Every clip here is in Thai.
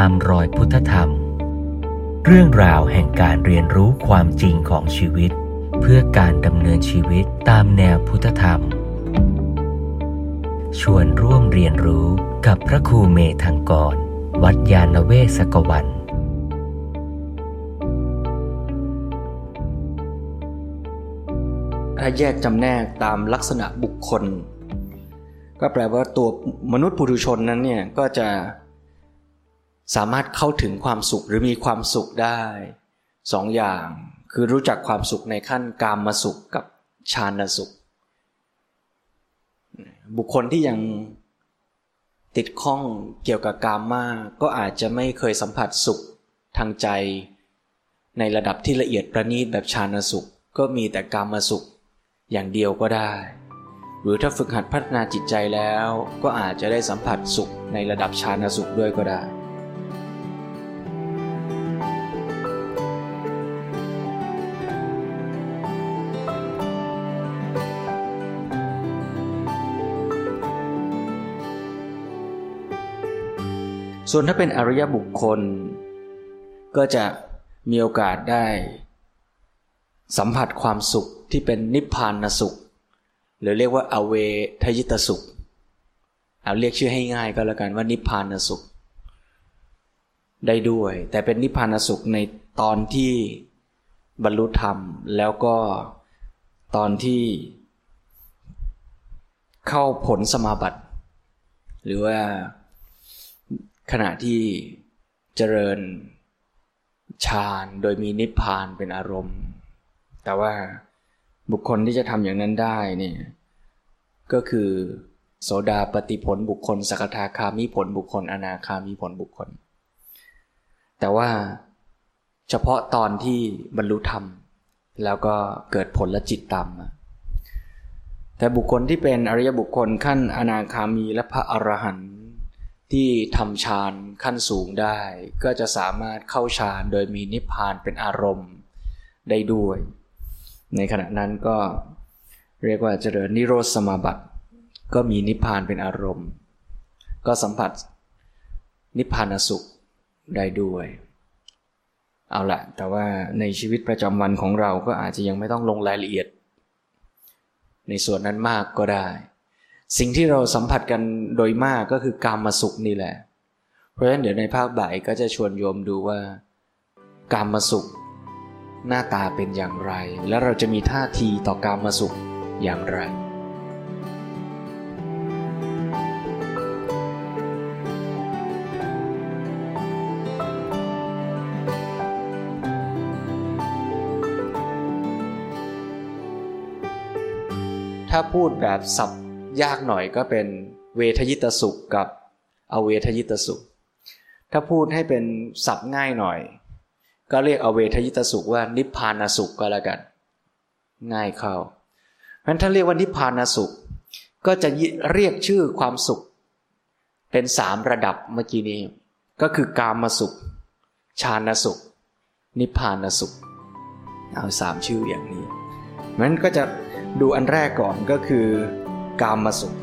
ตามรอยพุทธธรรม เรื่องราวแห่งการเรียนรู้ความจริงของชีวิต เพื่อการดำเนินชีวิตตามแนวพุทธธรรม ชวนร่วมเรียนรู้กับพระครูเมธังกร วัดยาณเวศกวันถ้าแยกจำแนกตามลักษณะบุคคล ก็แปลว่าตัวมนุษย์ปุถุชนนั้นเนี่ยก็จะ สามารถเข้าถึงความสุขหรือมีความสุขได้สองอย่างคือรู้จักความสุขในขั้นกามมาสุขกับฌานสุข บุคคลที่ยังติดข้องเกี่ยวกับกามมากก็อาจจะไม่เคยสัมผัสสุขทางใจ ในระดับที่ละเอียดประณีตแบบฌานสุข ก็มีแต่กามมาสุขอย่างเดียวก็ได้ หรือถ้าฝึกหัดพัฒนาจิตใจแล้ว ก็อาจจะได้สัมผัสสุขในระดับฌานสุขด้วยก็ได้ ส่วนถ้าเป็นอริยบุคคล ก็จะมีโอกาสได้ สัมผัสความสุขที่เป็นนิพพานสุข หรือเรียกว่าอเวทยิตสุข เอาเรียกชื่อให้ง่ายก็แล้วกันว่านิพพานสุข ได้ด้วย แต่เป็นนิพพานสุขในตอนที่บรรลุธรรม แล้วก็ตอนที่เข้าผลสมาบัติ หรือว่า ขณะที่เจริญฌานโดยมีนิพพานเป็นอารมณ์ แต่ว่าบุคคลที่จะทำอย่างนั้นได้เนี่ยก็คือโสดาปฏิผลบุคคล สกทาคามิผลบุคคล อนาคามิผลบุคคล แต่ว่าเฉพาะตอนที่บรรลุธรรม แล้วก็เกิดผลและจิตตามแต่บุคคลที่เป็นอริยบุคคลขั้นอนาคามีและพระอรหันต์ ที่ทำฌานขั้นสูงได้ ก็จะสามารถเข้าฌานโดยมีนิพพานเป็นอารมณ์ได้ด้วย ในขณะนั้นก็เรียกว่าเจริญนิโรธสมาบัติ ก็มีนิพพานเป็นอารมณ์ ก็สัมผัสนิพพานสุขได้ด้วย เอาละแต่ว่าในชีวิตประจำวันของเราก็อาจจะยังไม่ต้องลงรายละเอียด ในส่วนนั้นมากก็ได้ สิ่งที่เราสัมผัสกันโดยมากก็คือกามมาสุขนี่แหละ เพราะฉะนั้นเดี๋ยวในภาคบ่ายก็จะชวนโยมดูว่า กามมาสุข หน้าตาเป็นอย่างไร แล้วเราจะมีท่าทีต่อกามมาสุขอย่างไรถ้าพูดแบบสับ ยากหน่อยก็เป็นเวทยิตสุขกับอเวทยิตสุข ถ้าพูดให้เป็นศัพท์ง่ายหน่อย ก็เรียกอเวทยิตสุขว่านิพพานสุขก็แล้วกัน ง่ายเข้าเพราะถ้าเรียกว่านิพพานสุข ก็จะเรียกชื่อความสุข เป็นสามระดับเมื่อกี้นี้ ก็คือกามสุข ชานสุข นิพพานสุข เอาสามชื่ออย่างนี้มันก็จะดูอันแรกก่อนก็คือ กามสุข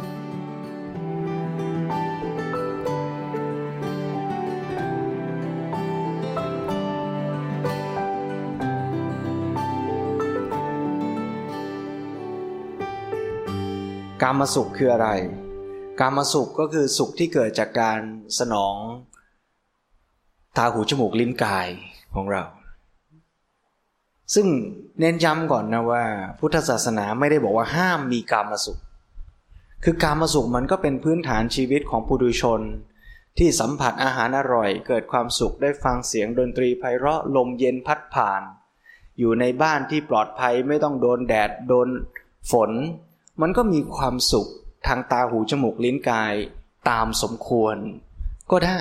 กามสุขคืออะไร กามสุขก็คือสุขที่เกิดจากการสนองตาหูจมูกลิ้นกายของเรา ซึ่งเน้นย้ำก่อนนะว่า พุทธศาสนาไม่ได้บอกว่าห้ามมีกามสุข คือการมาสุขมันก็เป็นพื้นฐานชีวิตของผู้ดุชน ที่สัมผัสอาหารอร่อย เกิดความสุขได้ฟังเสียงดนตรีไพเราะลมเย็นพัดผ่าน อยู่ในบ้านที่ปลอดภัยไม่ต้องโดนแดดโดนฝน มันก็มีความสุขทางตาหูจมูกลิ้นกายตามสมควร ก็ได้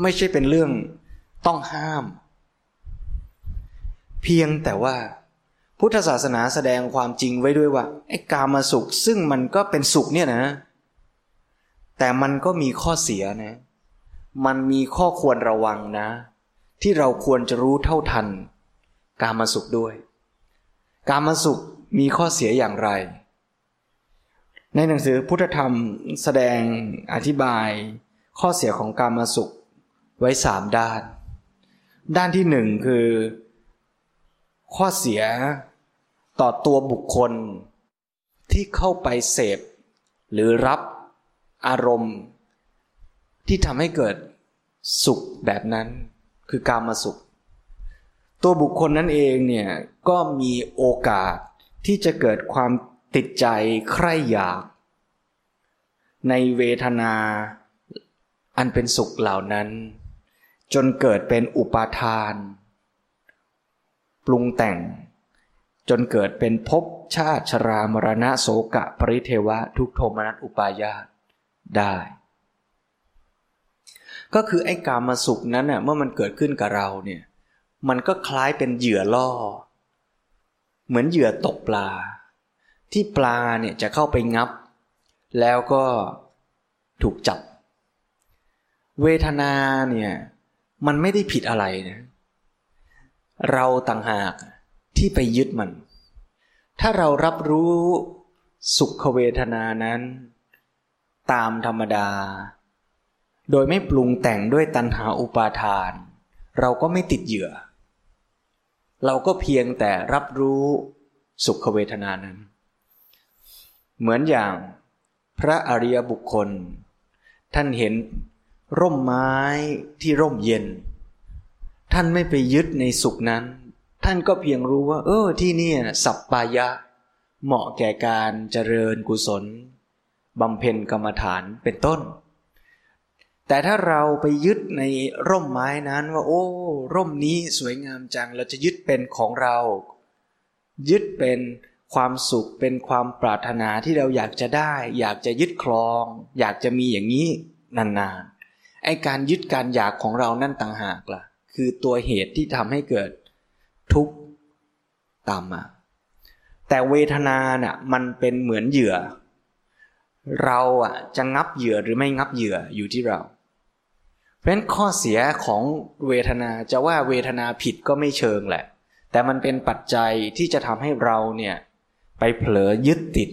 ไม่ใช่เป็นเรื่องต้องห้าม เพียงแต่ว่า พุทธศาสนาแสดงความจริงไว้ด้วยว่าไอ้กามาสุขซึ่งมันก็เป็นสุขเนี่ยนะ แต่มันก็มีข้อเสียนะ มันมีข้อควรระวังนะ ที่เราควรจะรู้เท่าทัน กามาสุขด้วย กามาสุขมีข้อเสียอย่างไร ในหนังสือพุทธธรรมแสดงอธิบายข้อเสียของกามาสุขไว้สามด้าน ด้านที่หนึ่งคือ ข้อเสีย ต่อตัวบุคคลที่เข้าไปเสพ หรือรับอารมณ์ ที่ทำให้เกิดสุขแบบนั้น คือการมาสุข ตัวบุคคลนั้นเองเนี่ยก็มีโอกาสที่จะเกิดความติดใจใคร่อยาก ในเวทนาอันเป็นสุขเหล่านั้น จนเกิดเป็นอุปาทาน ปรุงแต่ง จนเกิดเป็นภพชาติชรามรณะโสกะ ปริเทวะ ทุกโทมนัสอุปายาตได้ ก็คือไอ้กามาสุขนั้นน่ะเมื่อมันเกิดขึ้นกับเราเนี่ยมันก็คล้ายเป็นเหยื่อล่อ เหมือนเหยื่อตกปลา ที่ปลาเนี่ยจะเข้าไปงับ แล้วก็ถูกจับ เวทนาเนี่ยมันไม่ได้ผิดอะไรนะเราต่างหาก ที่ไปยึดมัน ถ้าเรารับรู้สุขเวทนานั้น ตามธรรมดา โดยไม่ปรุงแต่งด้วยตัณหาอุปาทาน เราก็ไม่ติดเหยื่อ เราก็เพียงแต่รับรู้สุขเวทนานั้น เหมือนอย่างพระอริยบุคคล ท่านเห็นร่มไม้ที่ร่มเย็น ท่านไม่ไปยึดในสุขนั้น ท่านก็เพียงรู้ว่า เออที่นี่สัปปายะ เหมาะแก่การเจริญกุศลบำเพ็ญกรรมฐานเป็นต้น แต่ถ้าเราไปยึดในร่มไม้นั้นว่า โอ้ ร่มนี้สวยงามจังเราจะยึดเป็นของเรา ยึดเป็นความสุขเป็นความปรารถนาที่เราอยากจะได้ อยากจะยึดครอง อยากจะมีอย่างนี้นานๆไอการยึดการอยากของเรานั่นต่างหากละ่ะ คือตัวเหตุที่ทำให้เกิด ทุกข์ตามมา แต่เวทนาเนะ่ะมันเป็นเหมือนเหยื่อ เราอะจะงับเหยื่อหรือไม่งับเหยื่ออยู่ที่เรา เพราะฉะนั้นข้อเสียของเวทนาจะว่าเวทนาผิดก็ไม่เชิงแหละ แต่มันเป็นปัจจัยที่จะทำให้เราเนี่ยไปเผลอยึดติด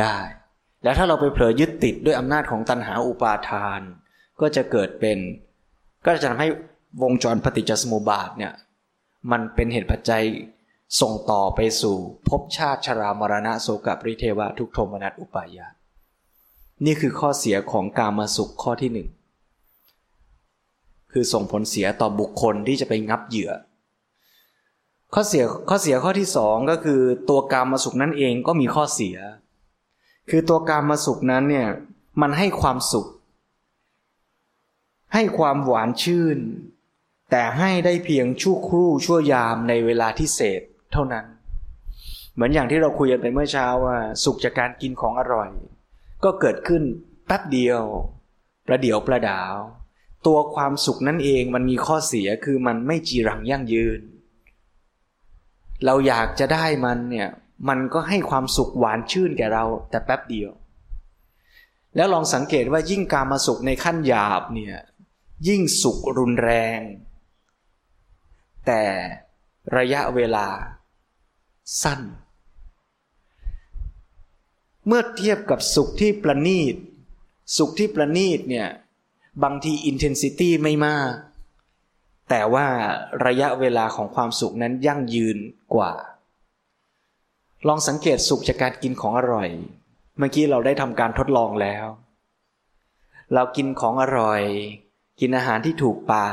ได้ แล้วถ้าเราไปเผลอยึดติดด้วยอำนาจของตัณหาอุปาทาน ก็จะเกิดเป็น ก็จะทำให้วงจรปฏิจจสมุปบาทเนี่ย มันเป็นเหตุปัจจัยส่งต่อไปสู่ภพชาติชรามรณะโสกปริเทวะทุกโทมนัสอุปายาตนี่คือข้อเสียของกามาสุขข้อที่หนึ่งคือส่งผลเสียต่อบุคคลที่จะไปงับเหยื่อ ข้อเสียข้อเสียข้อที่สองก็คือตัวกามมาสุขนั่นเองก็มีข้อเสีย คือตัวกามมาสุขนั้นเนี่ยมันให้ความสุข ให้ความหวานชื่น แต่ให้ได้เพียงชั่วครู่ชั่วยามในเวลาที่เสพเท่านั้น เหมือนอย่างที่เราคุยกันไปเมื่อเช้าว่าสุขจากการกินของอร่อย ก็เกิดขึ้นแป๊บเดียว ประเดี๋ยวประดาว ตัวความสุขนั่นเองมันมีข้อเสียคือมันไม่จีรังยั่งยืน เราอยากจะได้มันเนี่ยมันก็ให้ความสุขหวานชื่นแก่เรา แต่แป๊บเดียว แล้วลองสังเกตว่ายิ่งการมาสุขในขั้นหยาบเนี่ยยิ่งสุขรุนแรง แต่ระยะเวลาสั้น เมื่อเทียบกับสุขที่ประณีต สุขที่ประณีตเนี่ย บางทีอินเทนซิตี้ไม่มาก แต่ว่าระยะเวลาของความสุขนั้นยั่งยืนกว่า ลองสังเกตสุขจากการกินของอร่อย เมื่อกี้เราได้ทำการทดลองแล้ว เรากินของอร่อย กินอาหารที่ถูกปา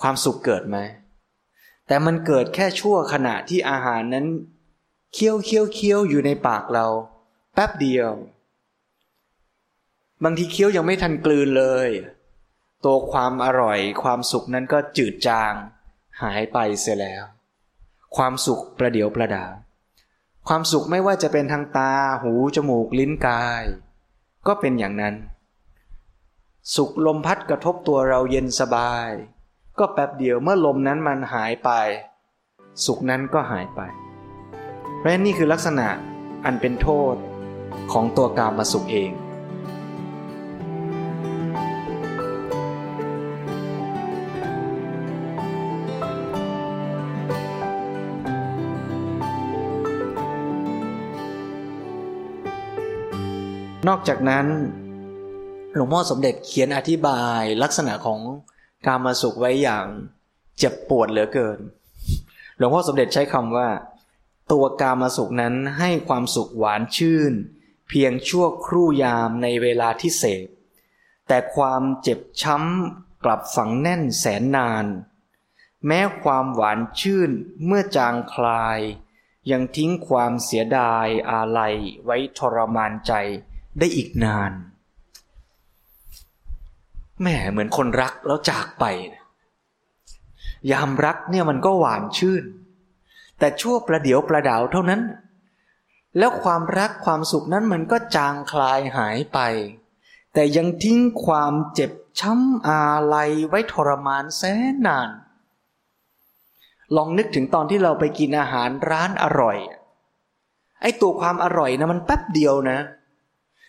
ความสุขเกิดไหม แต่มันเกิดแค่ชั่วขณะที่อาหารนั้นเคี้ยวเคี้ยวเคี้ยวอยู่ในปากเรา แป๊บเดียว บางทีเคี้ยวยังไม่ทันกลืนเลย ตัวความอร่อยความสุขนั้นก็จืดจาง หายไปเสียแล้ว ความสุขประเดียวประดา ความสุขไม่ว่าจะเป็นทางตาหูจมูกลิ้นกาย ก็เป็นอย่างนั้น สุขลมพัดกระทบตัวเราเย็นสบาย ก็แป๊บเดียวเมื่อลมนั้นมันหายไป สุขนั้นก็หายไป เพราะนี่คือลักษณะอันเป็นโทษของตัวกามาสุขเอง นอกจากนั้นหลวงพ่อสมเด็จเขียนอธิบายลักษณะของ การมาสุขไว้อย่างเจ็บปวดเหลือเกิน หลวงพ่อสมเด็จใช้คำว่า ตัวกามาสุขนั้นให้ความสุขหวานชื่น เพียงชั่วครู่ยามในเวลาที่เสพ แต่ความเจ็บช้ำกลับฝังแน่นแสนนาน แม้ความหวานชื่นเมื่อจางคลาย ยังทิ้งความเสียดายอาลัยไว้ทรมานใจได้อีกนาน แม่เหมือนคนรักแล้วจากไปยามรักเนี่ยมันก็หวานชื่น แต่ชั่วประเดี๋ยวประดาวเท่านั้น แล้วความรักความสุขนั้นมันก็จางคลายหายไป แต่ยังทิ้งความเจ็บช้ำอาลัยไว้ทรมานแสนนาน ลองนึกถึงตอนที่เราไปกินอาหารร้านอร่อย ไอ้ตัวความอร่อยนะมันแป๊บเดียวนะ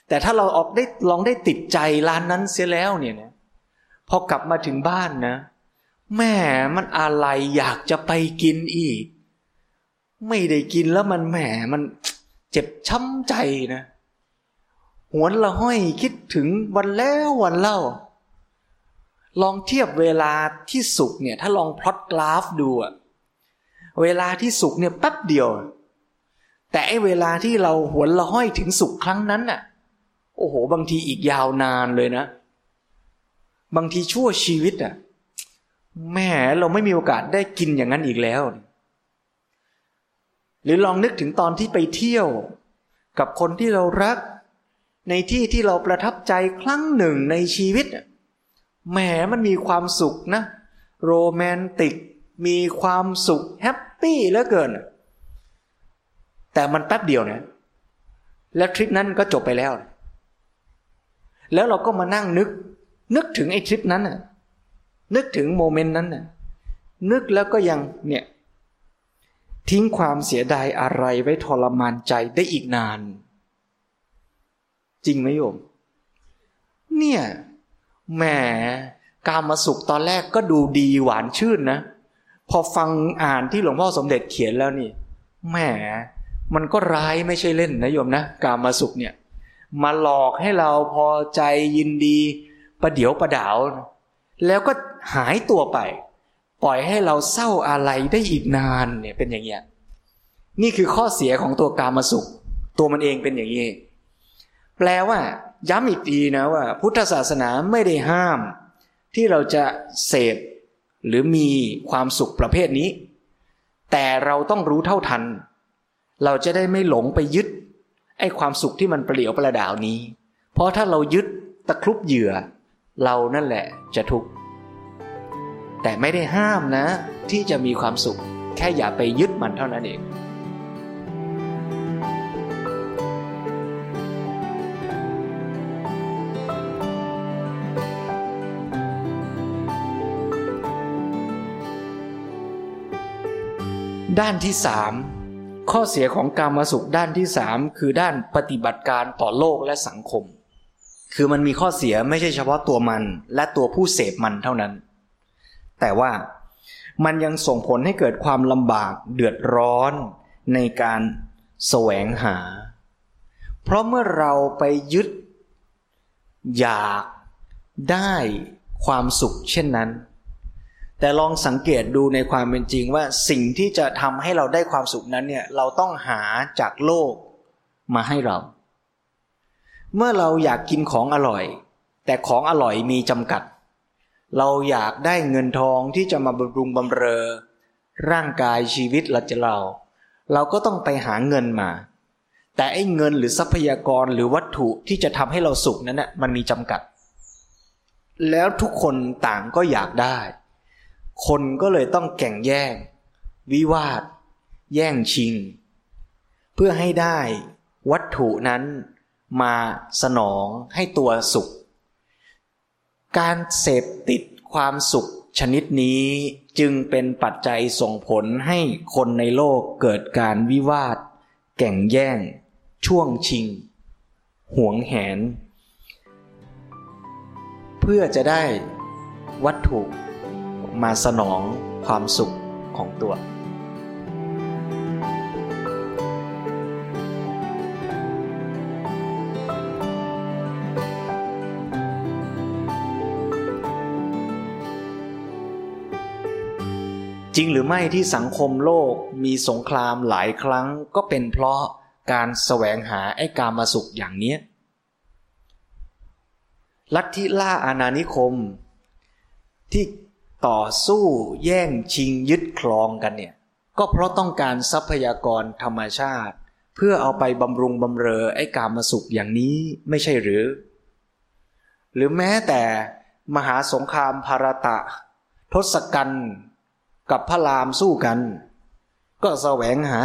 แต่ถ้าเราออกได้ลองได้ติดใจร้านนั้นเสียแล้วเนี่ยนะ พอกลับมาถึงบ้านนะ แม่มันอะไรอยากจะไปกินอีก ไม่ได้กินแล้วมันแหมมันเจ็บช้ำใจนะ หวนละห้อยคิดถึงวันแล้ววันเล่า ลองเทียบเวลาที่สุกเนี่ย ถ้าลองพลอตกราฟดูอะเวลาที่สุกเนี่ยแป๊บเดียว แต่ไอเวลาที่เราหวนละห้อยถึงสุกครั้งนั้นน่ะ โอ้โห บางทีอีกยาวนานเลยนะ บางทีชั่วชีวิตอะแหมเราไม่มีโอกาสได้กินอย่างนั้นอีกแล้ว หรือลองนึกถึงตอนที่ไปเที่ยว กับคนที่เรารัก ในที่ที่เราประทับใจครั้งหนึ่งในชีวิตแหมมันมีความสุขนะ โรแมนติก มีความสุขแฮปปี้เหลือเกิน แต่มันแป๊บเดียวนะ และทริปนั้นก็จบไปแล้ว แล้วเราก็มานั่งนึก นึกถึงไอ้ทริปนั้นน่ะ นึกถึงโมเมนต์นั้นน่ะ นึกแล้วก็ยังเนี่ย ทิ้งความเสียดายอะไรไว้ทรมานใจได้อีกนาน จริงไหมโยม เนี่ยแหมการมาสุขตอนแรกก็ดูดีหวานชื่นนะ พอฟังอ่านที่หลวงพ่อสมเด็จเขียนแล้วนี่แหมมันก็ร้ายไม่ใช่เล่นนะโยมนะ การมาสุขเนี่ย มาหลอกให้เราพอใจยินดี ประเดี๋ยวประดาว แล้วก็หายตัวไป ปล่อยให้เราเศร้าอะไรได้อีกนานเนี่ยเป็นอย่างเงี้ยนี่คือข้อเสียของตัวกามาสุข ตัวมันเองเป็นอย่างนี้ แปลว่า ย้ำอีกทีนะว่า พุทธศาสนาไม่ได้ห้าม ที่เราจะเสพหรือมีความสุขประเภทนี้ แต่เราต้องรู้เท่าทัน เราจะได้ไม่หลงไปยึดไอ้ความสุขที่มันเปลี่ยวประดาวนี้ เพราะถ้าเรายึดตะครุบเหยื่อ เรานั่นแหละจะทุกข์แต่ไม่ได้ห้ามนะ ที่จะมีความสุข แค่อย่าไปยึดมันเท่านั้นเองด้านที่สามข้อเสียของการมาสุขด้านที่สามคือด้านปฏิบัติการต่อโลกและสังคม คือมันมีข้อเสียไม่ใช่เฉพาะตัวมัน และตัวผู้เสพมันเท่านั้น แต่ว่ามันยังส่งผลให้เกิดความลำบากเดือดร้อนในการแสวงหา เพราะเมื่อเราไปยึด อยากได้ความสุขเช่นนั้น แต่ลองสังเกตดูในความเป็นจริงว่าสิ่งที่จะทำให้เราได้ความสุขนั้นเนี่ยเราต้องหาจากโลกมาให้เรา เมื่อเราอยากกินของอร่อย แต่ของอร่อยมีจำกัด เราอยากได้เงินทองที่จะมาบำรุงบำเรอ ร่างกายชีวิตเราจะเรา เราก็ต้องไปหาเงินมา แต่ไอ้เงินหรือทรัพยากรหรือวัตถุที่จะทำให้เราสุขนั้นนะมันมีจำกัด แล้วทุกคนต่างก็อยากได้ คนก็เลยต้องแข่งแย่ง วิวาท แย่งชิง เพื่อให้ได้วัตถุนั้น มาสนองให้ตัวสุข การเสพติดความสุขชนิดนี้จึงเป็นปัจจัยส่งผลให้คนในโลกเกิดการวิวาท แก่งแย่ง ช่วงชิง หวงแหน เพื่อจะได้วัตถุมาสนองความสุขของตัว จริงหรือไม่ที่สังคมโลกมีสงครามหลายครั้งก็เป็นเพราะการแสวงหาไอ้กามาสุขอย่างเนี้ยลัทธิล่าอาณานิคม ที่ต่อสู้แย่งชิงยึดครองกันเนี่ยก็เพราะต้องการทรัพยากรธรรมชาติ เพื่อเอาไปบำรุงบำเรอไอ้กามาสุขอย่างนี้ไม่ใช่หรือ หรือแม้แต่มหาสงครามภารตะ ทศกัณฐ์ กับพระรามสู้กัน ก็แสวงหา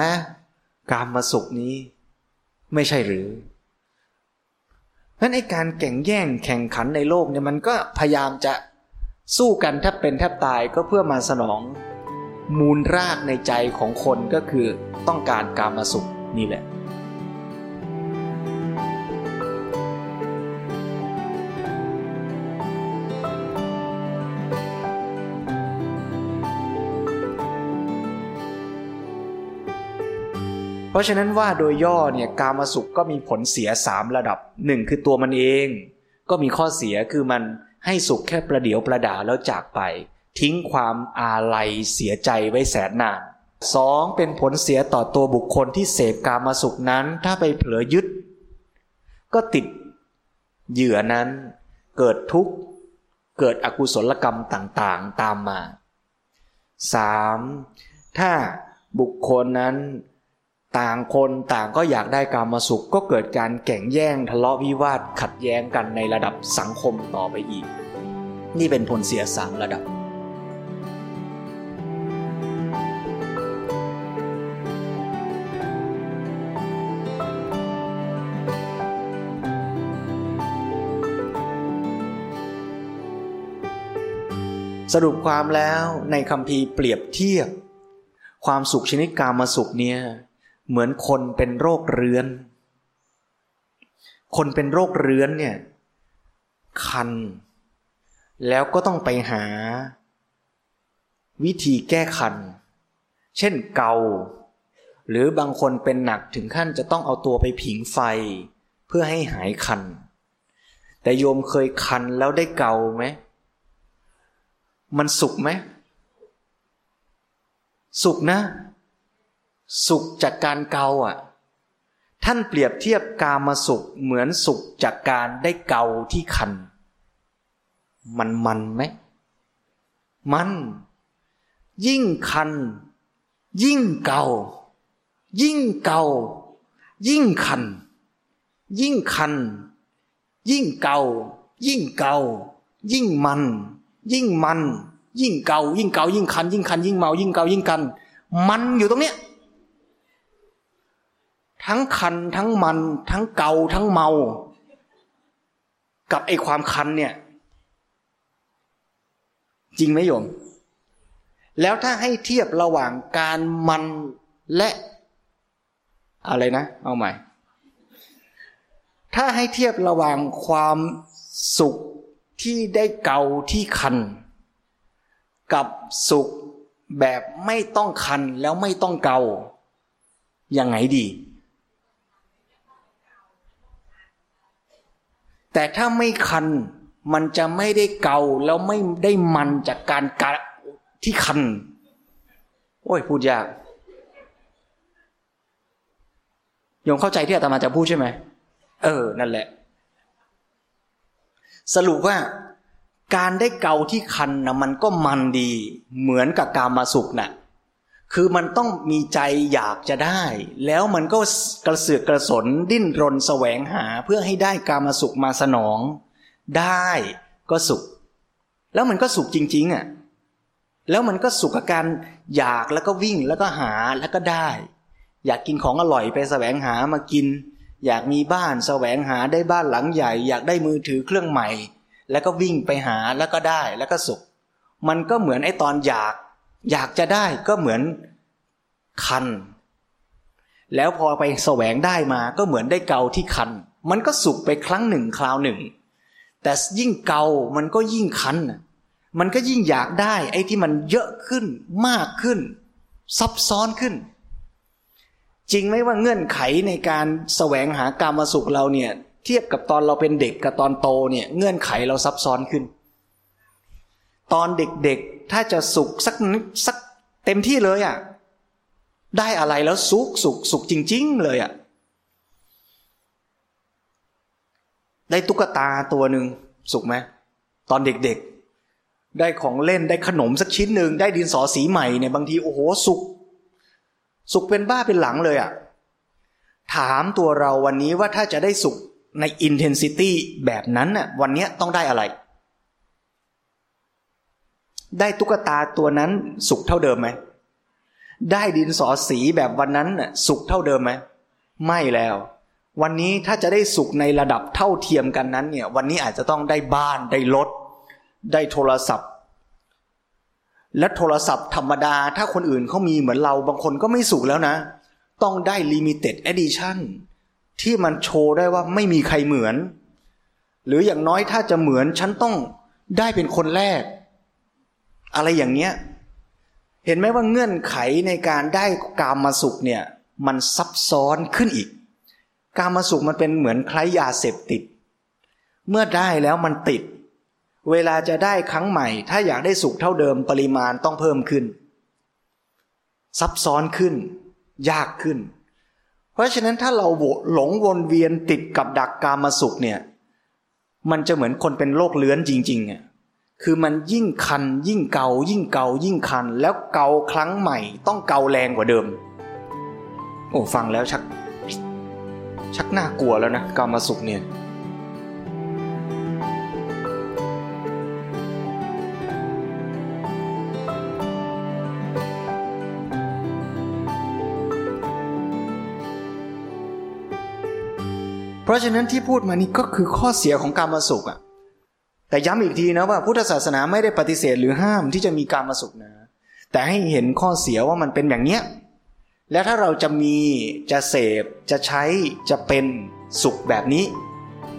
กามมาสุขนี้ ไม่ใช่หรือนั้นไอการแข่งแย่งแข่งขันในโลกเนี่ยมันก็พยายามจะสู้กันแทบเป็นแทบตายก็เพื่อมาสนอง มูลรากในใจของคนก็คือต้องการการมาสุขนี่แหละ ราะฉะนั้นว่าโดยย่อเนี่ยกามาสุขก็มีผลเสียสามระดับหนึ่งคือตัวมันเอง ก็มีข้อเสียคือมันให้สุขแค่ประเดี๋ยวประดาแล้วจากไป ทิ้งความอาลัยเสียใจไว้แสนนานสองเป็นผลเสียต่อตัวบุคคลที่เสพกามาสุขนั้น ถ้าไปเผลอยึด ก็ติดเหยื่อนั้นเกิดทุกข์ เกิดอกุศลกรรมต่างๆตามมาสามถ้าบุคคลนั้น ต่างคนต่างก็อยากได้การมาสุขก็เกิดการแข่งแย่งทะเลาะวิวาทขัดแย้งกันในระดับสังคมต่อไปอีก นี่เป็นผลเสียสามระดับสรุปความแล้วในคำพีเปรียบเทียบ ความสุขชนิดกามาสุขเนี่ย เหมือนคนเป็นโรคเรื้อน คนเป็นโรคเรื้อนเนี่ย คัน แล้วก็ต้องไปหา วิธีแก้คัน เช่นเกา หรือบางคนเป็นหนักถึงขั้นจะต้องเอาตัวไปผิงไฟ เพื่อให้หายคัน แต่โยมเคยคันแล้วได้เกาไหม มันสุกไหม สุกนะ สุขจากการเกาอะ ท่านเปรียบเทียบกามาสุขเหมือนสุขจากการได้เกาที่คัน มันมันไหม มัน ยิ่งคัน ยิ่งเกา ยิ่งเกา ยิ่งคัน ยิ่งคัน ยิ่งเกา ยิ่งเกา ยิ่งมัน ยิ่งมัน ยิ่งเกา ยิ่งเกา ยิ่งคัน ยิ่งคัน ยิ่งเมา ยิ่งเกา ยิ่งกัน มันอยู่ตรงเนี้ย ทั้งคันทั้งมัน ทั้งเกาทั้งเมา กับไอความคันเนี่ย จริงไหมโยม แล้วถ้าให้เทียบระหว่างการมันและอะไรนะ เอาใหม่ ถ้าให้เทียบระหว่างความสุขที่ได้เกาที่คัน กับสุขแบบไม่ต้องคันแล้วไม่ต้องเกายังไงดี แต่ถ้าไม่คันมันจะไม่ได้เกาแล้วไม่ได้มันจากการกะที่คัน โอ้ยพูดยากยงเข้าใจที่อาตมาจะพูดใช่ไหมเออ นั่นแหละ สรุปว่า การได้เกาที่คันนะมันก็มันดี เหมือนกับการมาสุกนะ่ะ คือมันต้องมีใจอยากจะได้ แล้วมันก็กระเสือกกระสนดิ้นรนแสวงหาเพื่อให้ได้กามาสุขมาสนอง ได้ก็สุข แล้วมันก็สุขจริงๆอะแล้วมันก็สุขกับการอยากแล้วก็วิ่งแล้วก็หาแล้วก็ได้ อยากกินของอร่อยไปแสวงหามากิน อยากมีบ้านแสวงหาได้บ้านหลังใหญ่ อยากได้มือถือเครื่องใหม่ แล้วก็วิ่งไปหาแล้วก็ได้แล้วก็สุข มันก็เหมือนไอ้ตอนอยาก อยากจะได้ก็เหมือนคัน แล้วพอไปแสวงได้มาก็เหมือนได้เกาที่คัน มันก็สุกไปครั้งหนึ่งคราวหนึ่ง แต่ยิ่งเกามันก็ยิ่งคัน มันก็ยิ่งอยากได้ ไอ้ที่มันเยอะขึ้นมากขึ้น ซับซ้อนขึ้น จริงไหมว่าเงื่อนไขในการแสวงหากามาสุขเราเนี่ย เทียบกับตอนเราเป็นเด็กกับตอนโตเนี่ย เงื่อนไขเราซับซ้อนขึ้น ตอนเด็กๆ ถ้าจะสุขสักนิดสักเต็มที่เลยอะ่ะ ได้อะไรแล้วสุขสุขสุขจริง ๆ เลยอะ่ะ ได้ตุ๊กตาตัวหนึ่งสุขไหมตอนเด็กๆ ได้ของเล่นได้ขนมสักชิ้นหนึ่งได้ดินสอสีใหม่เนี่ยบางทีโอ้โหสุข สุขเป็นบ้าเป็นหลังเลยอะ่ะ ถามตัวเราวันนี้ว่าถ้าจะได้สุขในอินเทนซิตี้แบบนั้นน่ะวันนี้ต้องได้อะไร ได้ตุ๊กตาตัวนั้นสุขเท่าเดิมไหม ได้ดินสอสีแบบวันนั้นน่ะสุขเท่าเดิมไหม ไม่แล้ว วันนี้ถ้าจะได้สุขในระดับเท่าเทียมกันนั้นเนี่ย วันนี้อาจจะต้องได้บ้านได้รถได้โทรศัพท์ และโทรศัพท์ธรรมดา ถ้าคนอื่นเขามีเหมือนเราบางคนก็ไม่สุขแล้วนะ ต้องได้ limited edition ที่มันโชว์ได้ว่าไม่มีใครเหมือน หรืออย่างน้อยถ้าจะเหมือนฉันต้องได้เป็นคนแรก อะไรอย่างเงี้ย เห็นไหมว่าเงื่อนไขในการได้กามาสุขเนี่ย มันซับซ้อนขึ้นอีก กามาสุขมันเป็นเหมือนคล้ายยาเสพติด เมื่อได้แล้วมันติด เวลาจะได้ครั้งใหม่ ถ้าอยากได้สุขเท่าเดิมปริมาณต้องเพิ่มขึ้น ซับซ้อนขึ้น ยากขึ้น เพราะฉะนั้นถ้าเราหลงวนเวียนติดกับดักกามาสุขเนี่ย มันจะเหมือนคนเป็นโรคเลื้อนจริงๆอะ คือมันยิ่งคัน ยิ่งเกา ยิ่งเกา ยิ่งคัน แล้วเกาครั้งใหม่ ต้องเกาแรงกว่าเดิม โอ้ฟังแล้วชัก ชักน่ากลัวแล้วนะกามาสุขเนี่ยเพราะฉะนั้นที่พูดมานี้ก็คือข้อเสียของการมาสุขอะ แต่ย้ำอีกทีนะว่าพุทธศาสนาไม่ได้ปฏิเสธหรือห้ามที่จะมีการมาสุขนะ แต่ให้เห็นข้อเสียว่ามันเป็นอย่างเนี้ยและถ้าเราจะมีจะเสพ จะใช้จะเป็นสุขแบบนี้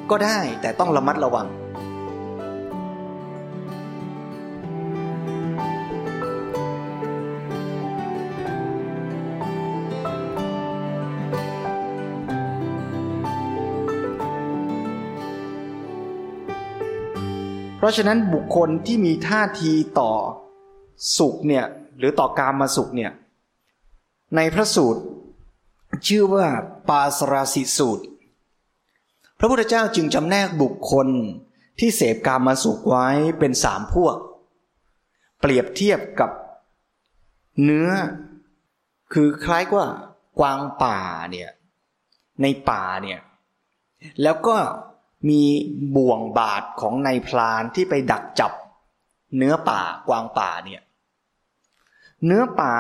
ก็ได้แต่ต้องระมัดระวัง เพราะฉะนั้นบุคคลที่มีท่าทีต่อสุขเนี่ยหรือต่อการมาสุขเนี่ยในพระสูตร ชื่อว่าปาสราสิสูตร พระพุทธเจ้าจึงจำแนกบุคคลที่เสพกามาสุขไว้เป็นสามพวก เปรียบเทียบกับเนื้อ คือคล้ายกว่ากวางป่าเนี่ยในป่าเนี่ยแล้วก็ มีบ่วงบาดของนายพลานที่ไปดักจับ เนื้อป่ากวางป่าเนี่ยเนื้อป่า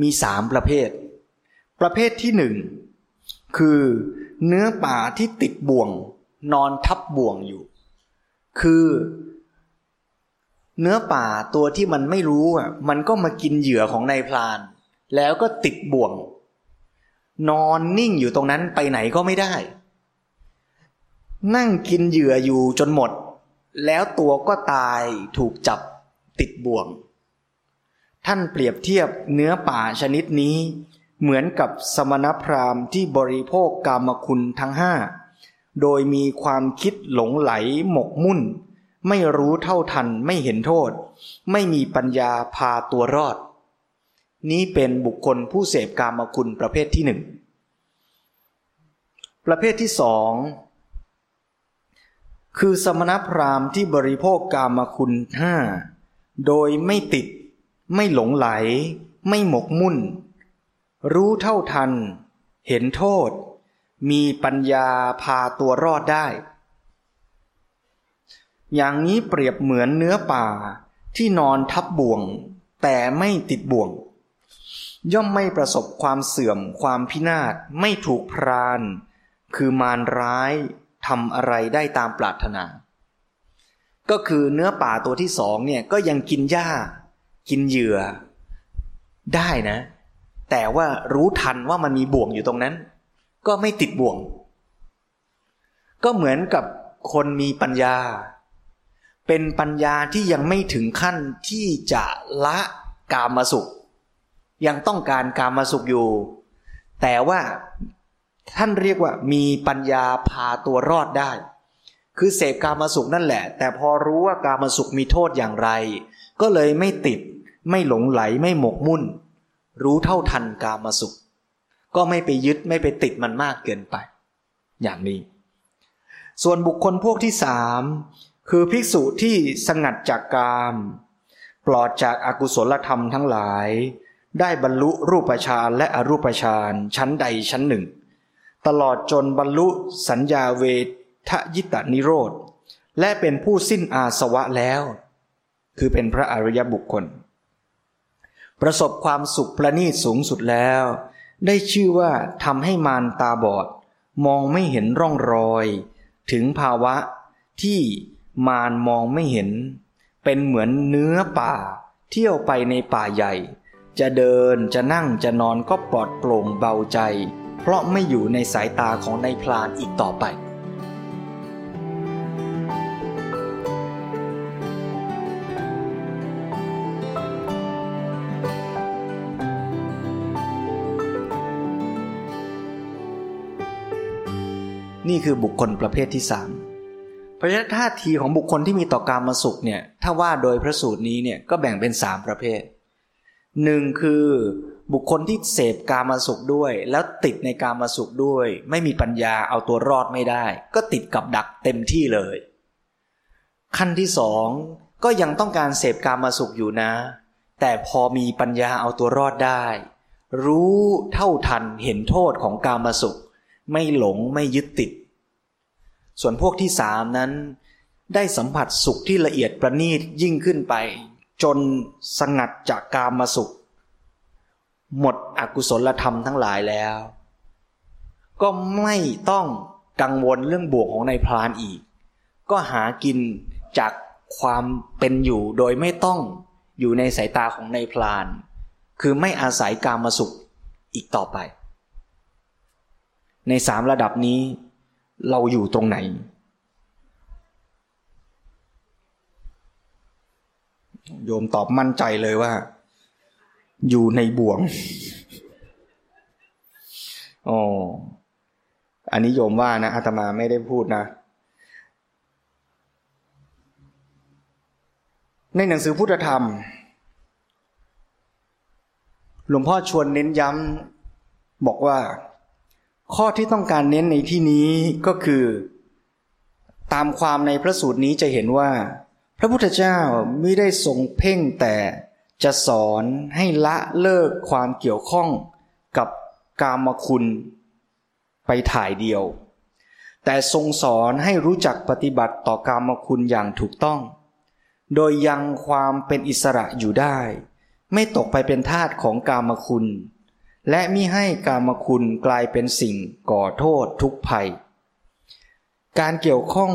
มีสามประเภท ประเภทที่หนึ่งคือเนื้อป่าที่ติดบ่วง นอนทับบ่วงอยู่ คือ เนื้อป่าตัวที่มันไม่รู้อะมันก็มากินเหยื่อของนายพลาน แล้วก็ติดบ่วง นอนนิ่งอยู่ตรงนั้นไปไหนก็ไม่ได้ นั่งกินเหยื่ออยู่จนหมด แล้วตัวก็ตายถูกจับติดบ่วง ท่านเปรียบเทียบเนื้อป่าชนิดนี้ เหมือนกับสมณพราหมณ์ที่บริโภคกามคุณทั้งห้าโดยมีความคิดหลงไหลหมกมุ่น ไม่รู้เท่าทันไม่เห็นโทษ ไม่มีปัญญาพาตัวรอด นี้เป็นบุคคลผู้เสพกามคุณประเภทที่หนึ่งประเภทที่สอง คือสมณพราหมณ์ที่บริโภคกามคุณห้าโดยไม่ติด ไม่หลงไหล ไม่หมกมุ่น รู้เท่าทัน เห็นโทษ มีปัญญาพาตัวรอดได้ อย่างนี้เปรียบเหมือนเนื้อป่าที่นอนทับบ่วง แต่ไม่ติดบ่วง ย่อมไม่ประสบความเสื่อมความพินาศไม่ถูกพราน คือมารร้าย ทำอะไรได้ตามปรารถนา ก็คือเนื้อป่าตัวที่สองเนี่ยก็ยังกินหญ้า กินเหยื่อ ได้นะ แต่ว่ารู้ทันว่ามันมีบ่วงอยู่ตรงนั้น ก็ไม่ติดบ่วง ก็เหมือนกับคนมีปัญญา เป็นปัญญาที่ยังไม่ถึงขั้นที่จะละกามาสุข ยังต้องการกามาสุขอยู่ แต่ว่า ท่านเรียกว่ามีปัญญาพาตัวรอดได้ คือเสพกามาสุขนั่นแหละ แต่พอรู้ว่ากามาสุขมีโทษอย่างไร ก็เลยไม่ติด ไม่หลงไหลไม่หมกมุ่น รู้เท่าทันกามาสุข ก็ไม่ไปยึดไม่ไปติดมันมากเกินไป อย่างนี้ ส่วนบุคคลพวกที่สามคือภิกษุที่สงัดจากกาม ปลอดจากอากุศลธรรมทั้งหลาย ได้บรรลุรูปฌานและอรูปฌานชั้นใดชั้นหนึ่ง ตลอดจนบรรลุสัญญาเวทยิตานิโรธ และเป็นผู้สิ้นอาสวะแล้ว คือเป็นพระอริยบุคคล ประสบความสุขประณีตสูงสุดแล้ว ได้ชื่อว่าทำให้มารตาบอด มองไม่เห็นร่องรอย ถึงภาวะที่มารมองไม่เห็น เป็นเหมือนเนื้อป่า เที่ยวไปในป่าใหญ่ จะเดินจะนั่งจะนอนก็ปลอดโปร่งเบาใจ เพราะไม่อยู่ในสายตาของนายพลานอีกต่อไป นี่คือบุคคลประเภทที่สามเพราะฉะนั้นท่าทีของบุคคลที่มีต่อการมาสุขเนี่ยถ้าว่าโดยพระสูตรนี้เนี่ยก็แบ่งเป็นสามประเภทหนึ่งคือ บุคคลที่เสพกามาสุขด้วย แล้วติดในกามาสุขด้วย ไม่มีปัญญาเอาตัวรอดไม่ได้ ก็ติดกับดักเต็มที่เลย ขั้นที่สองก็ยังต้องการเสพกามาสุขอยู่นะ แต่พอมีปัญญาเอาตัวรอดได้ รู้เท่าทันเห็นโทษของกามาสุข ไม่หลงไม่ยึดติด ส่วนพวกที่สามนั้น ได้สัมผัสสุขที่ละเอียดประณีตยิ่งขึ้นไป จนสงัดจากกามมาสุข หมดอกุศลธรรมทั้งหลายแล้ว ก็ไม่ต้องกังวลเรื่องบวกของนายพรานอีก ก็หากินจากความเป็นอยู่โดยไม่ต้องอยู่ในสายตาของนายพราน คือไม่อาศัยกามมาสุขอีกต่อไป ในสามระดับนี้ เราอยู่ตรงไหน โยมตอบมั่นใจเลยว่า อยู่ในบ่วงอ๋ออันนี้โยมว่านะอาตมาไม่ได้พูดนะ ในหนังสือพุทธธรรม หลวงพ่อชวนเน้นย้ำบอกว่า ข้อที่ต้องการเน้นในที่นี้ก็คือ ตามความในพระสูตรนี้จะเห็นว่า พระพุทธเจ้าไม่ได้ทรงเพ่งแต่ จะสอนให้ละเลิกความเกี่ยวข้องกับกามคุณไปถ่ายเดียว แต่ทรงสอนให้รู้จักปฏิบัติต่อกามคุณอย่างถูกต้อง โดยยังความเป็นอิสระอยู่ได้ ไม่ตกไปเป็นทาสของกามคุณ และมิให้กามคุณกลายเป็นสิ่งก่อโทษทุกภัย การเกี่ยวข้อง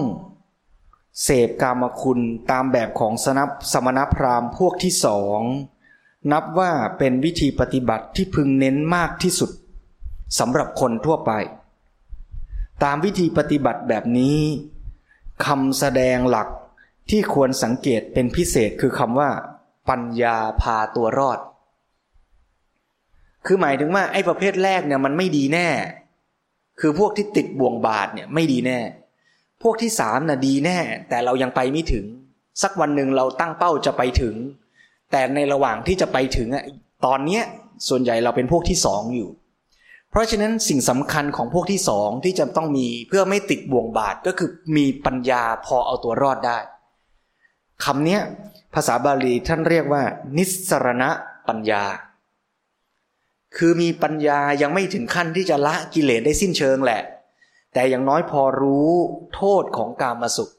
เสพกามคุณตามแบบของสนับสมณพราหมณ์พวกที่สองนับว่าเป็นวิธีปฏิบัติที่พึงเน้นมากที่สุดสำหรับคนทั่วไป ตามวิธีปฏิบัติแบบนี้คำแสดงหลักที่ควรสังเกตเป็นพิเศษคือคำว่า ปัญญาพาตัวรอด คือหมายถึงว่าไอ้ประเภทแรกเนี่ยมันไม่ดีแน่ คือพวกที่ติดบ่วงบาทเนี่ยไม่ดีแน่ พวกที่สามน่ะดีแน่ แต่เรายังไปไม่ถึง สักวันหนึ่งเราตั้งเป้าจะไปถึง แต่ในระหว่างที่จะไปถึงอะตอนเนี้ยส่วนใหญ่เราเป็นพวกที่สองอยู่ เพราะฉะนั้นสิ่งสำคัญของพวกที่สองที่จะต้องมีเพื่อไม่ติดบ่วงบาทก็คือมีปัญญาพอเอาตัวรอดได้คำนี้ภาษาบาลีท่านเรียกว่า นิสรณะปัญญา คือมีปัญญายังไม่ถึงขั้นที่จะละกิเลสได้สิ้นเชิงแหละ แต่อย่างน้อยพอรู้โทษของกามาสุข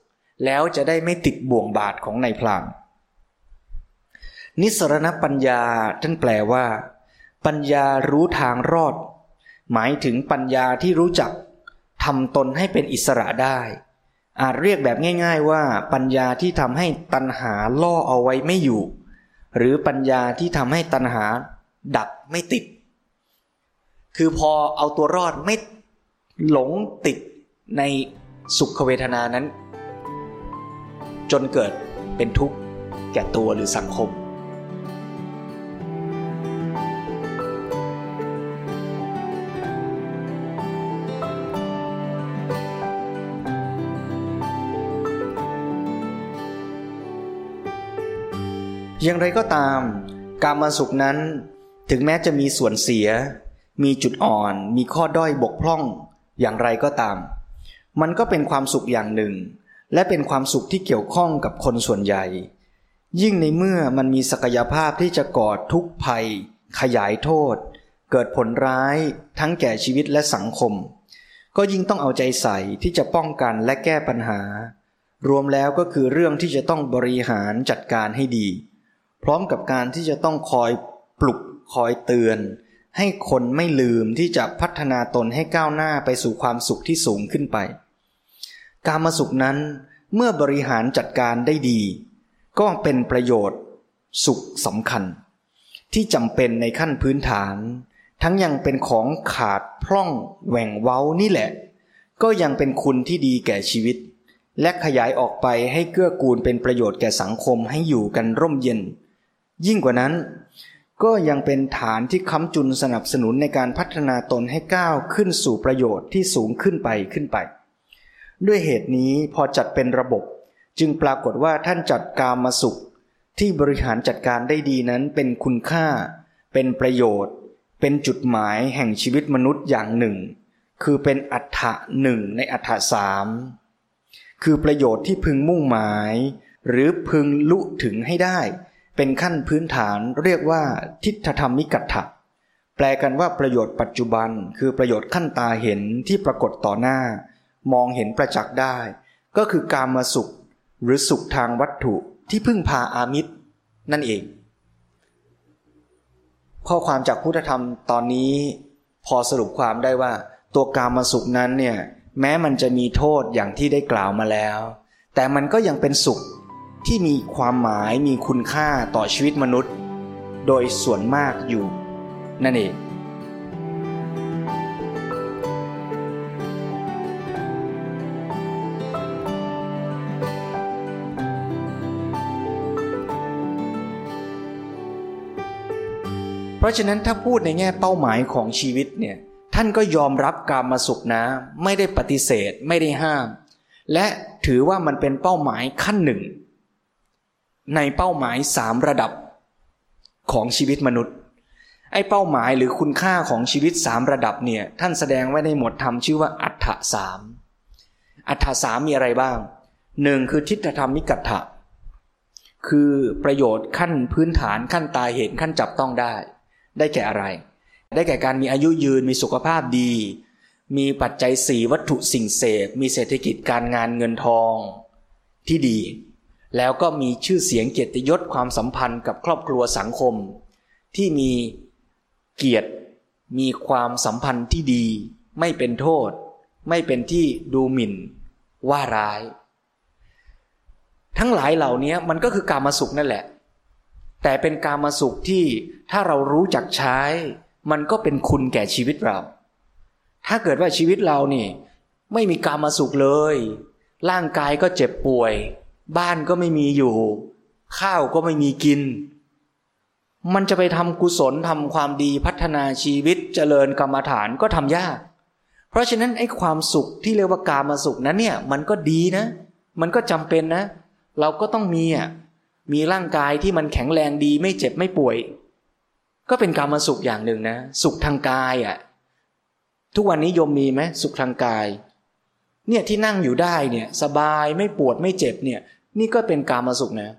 แล้วจะได้ไม่ติดบ่วงบาทของในพลาง นิสรณปัญญาท่านแปลว่า ปัญญารู้ทางรอด หมายถึงปัญญาที่รู้จักทำตนให้เป็นอิสระได้ อาจเรียกแบบง่าย ๆว่า ปัญญาที่ทำให้ตัณหาล่อเอาไว้ไม่อยู่ หรือปัญญาที่ทำให้ตัณหาดับไม่ติด คือพอเอาตัวรอดไม่ หลงติดในสุขเวทนานั้น จนเกิดเป็นทุกข์แก่ตัวหรือสังคม อย่างไรก็ตาม การมาสุขนั้นถึงแม้จะมีส่วนเสีย มีจุดอ่อน มีข้อด้อยบกพร่อง อย่างไรก็ตาม มันก็เป็นความสุขอย่างหนึ่ง และเป็นความสุขที่เกี่ยวข้องกับคนส่วนใหญ่ ยิ่งในเมื่อมันมีศักยภาพที่จะกอดทุกภัย ขยายโทษ เกิดผลร้าย ทั้งแก่ชีวิตและสังคม ก็ยิ่งต้องเอาใจใส่ที่จะป้องกันและแก้ปัญหา รวมแล้วก็คือเรื่องที่จะต้องบริหารจัดการให้ดี พร้อมกับการที่จะต้องคอยปลุกคอยเตือน ให้คนไม่ลืมที่จะพัฒนาตนให้ก้าวหน้าไปสู่ความสุขที่สูงขึ้นไป การมาสุขนั้นเมื่อบริหารจัดการได้ดี ก็เป็นประโยชน์ สุขสำคัญ ที่จำเป็นในขั้นพื้นฐาน ทั้งยังเป็นของขาดพร่องแหว่งเว้านี่แหละ ก็ยังเป็นคุณที่ดีแก่ชีวิต และขยายออกไปให้เกื้อกูลเป็นประโยชน์แก่สังคมให้อยู่กันร่มเย็น ยิ่งกว่านั้น ก็ยังเป็นฐานที่ค้ำจุนสนับสนุนในการพัฒนาตนให้ก้าวขึ้นสู่ประโยชน์ที่สูงขึ้นไปขึ้นไป ด้วยเหตุนี้พอจัดเป็นระบบ จึงปรากฏว่าท่านจัดการมาสุข ที่บริหารจัดการได้ดีนั้นเป็นคุณค่า เป็นประโยชน์ เป็นจุดหมายแห่งชีวิตมนุษย์อย่างหนึ่ง คือเป็นอัฏฐะหนึ่งในอัฏฐะสามคือประโยชน์ที่พึงมุ่งหมาย หรือพึงลุถึงให้ได้ เป็นขั้นพื้นฐานเรียกว่าทิฏฐธรรมิกัตถะแปลกันว่าประโยชน์ปัจจุบัน คือประโยชน์ขั้นตาเห็นที่ปรากฏต่อหน้า มองเห็นประจักษ์ได้ ก็คือการมาสุข หรือสุขทางวัตถุที่พึ่งพาอามิตร นั่นเอง ข้อความจากพุทธธรรมตอนนี้ พอสรุปความได้ว่า ตัวการมาสุขนั้นเนี่ยแม้มันจะมีโทษอย่างที่ได้กล่าวมาแล้ว แต่มันก็ยังเป็นสุข ที่มีความหมายมีคุณค่าต่อชีวิตมนุษย์ โดยส่วนมากอยู่ นั่นเองเพราะฉะนั้นถ้าพูดในแง่เป้าหมายของชีวิตเนี่ยท่านก็ยอมรับการมาสุขนะ ไม่ได้ปฏิเสธไม่ได้ห้าม และถือว่ามันเป็นเป้าหมายขั้นหนึ่ง ในเป้าหมายสามระดับของชีวิตมนุษย์ ไอ้เป้าหมายหรือคุณค่าของชีวิตสามระดับเนี่ยท่านแสดงไว้ในหมวดธรรมชื่อว่าอัฏฐสามอัฏฐสามมีอะไรบ้างหนึ่งคือทิฏฐธรรมมิกัตถะคือประโยชน์ขั้นพื้นฐานขั้นตาเห็นขั้นจับต้องได้ ได้แก่อะไร ได้แก่การมีอายุยืนมีสุขภาพดี มีปัจจัยสี่วัตถุสิ่งเสพมีเศรษฐกิจการงานเงินทองที่ดี แล้วก็มีชื่อเสียงเกียรติยศความสัมพันธ์กับครอบครัวสังคม ที่มีเกียรติมีความสัมพันธ์ที่ดี ไม่เป็นโทษ ไม่เป็นที่ดูหมิ่น ว่าร้าย ทั้งหลายเหล่านี้มันก็คือการมาสุขนั่นแหละ แต่เป็นการมาสุขที่ถ้าเรารู้จักใช้ มันก็เป็นคุณแก่ชีวิตเรา ถ้าเกิดว่าชีวิตเรานี่ ไม่มีการมาสุขเลย ร่างกายก็เจ็บป่วย บ้านก็ไม่มีอยู่ ข้าวก็ไม่มีกิน มันจะไปทำกุศลทำความดีพัฒนาชีวิตเจริญกรรมฐานก็ทำยาก เพราะฉะนั้นไอ้ความสุขที่เรียกว่ากามาสุขนั้นเนี่ย มันก็ดีนะ มันก็จำเป็นนะ เราก็ต้องมีอะมีร่างกายที่มันแข็งแรงดีไม่เจ็บไม่ป่วย ก็เป็นกามาสุขอย่างหนึ่งนะ สุขทางกายอะ ทุกวันนี้โยมมีไหมสุขทางกาย เนี่ยที่นั่งอยู่ได้เนี่ยสบายไม่ปวดไม่เจ็บเนี่ย นี่ก็เป็นกามาสุขนะ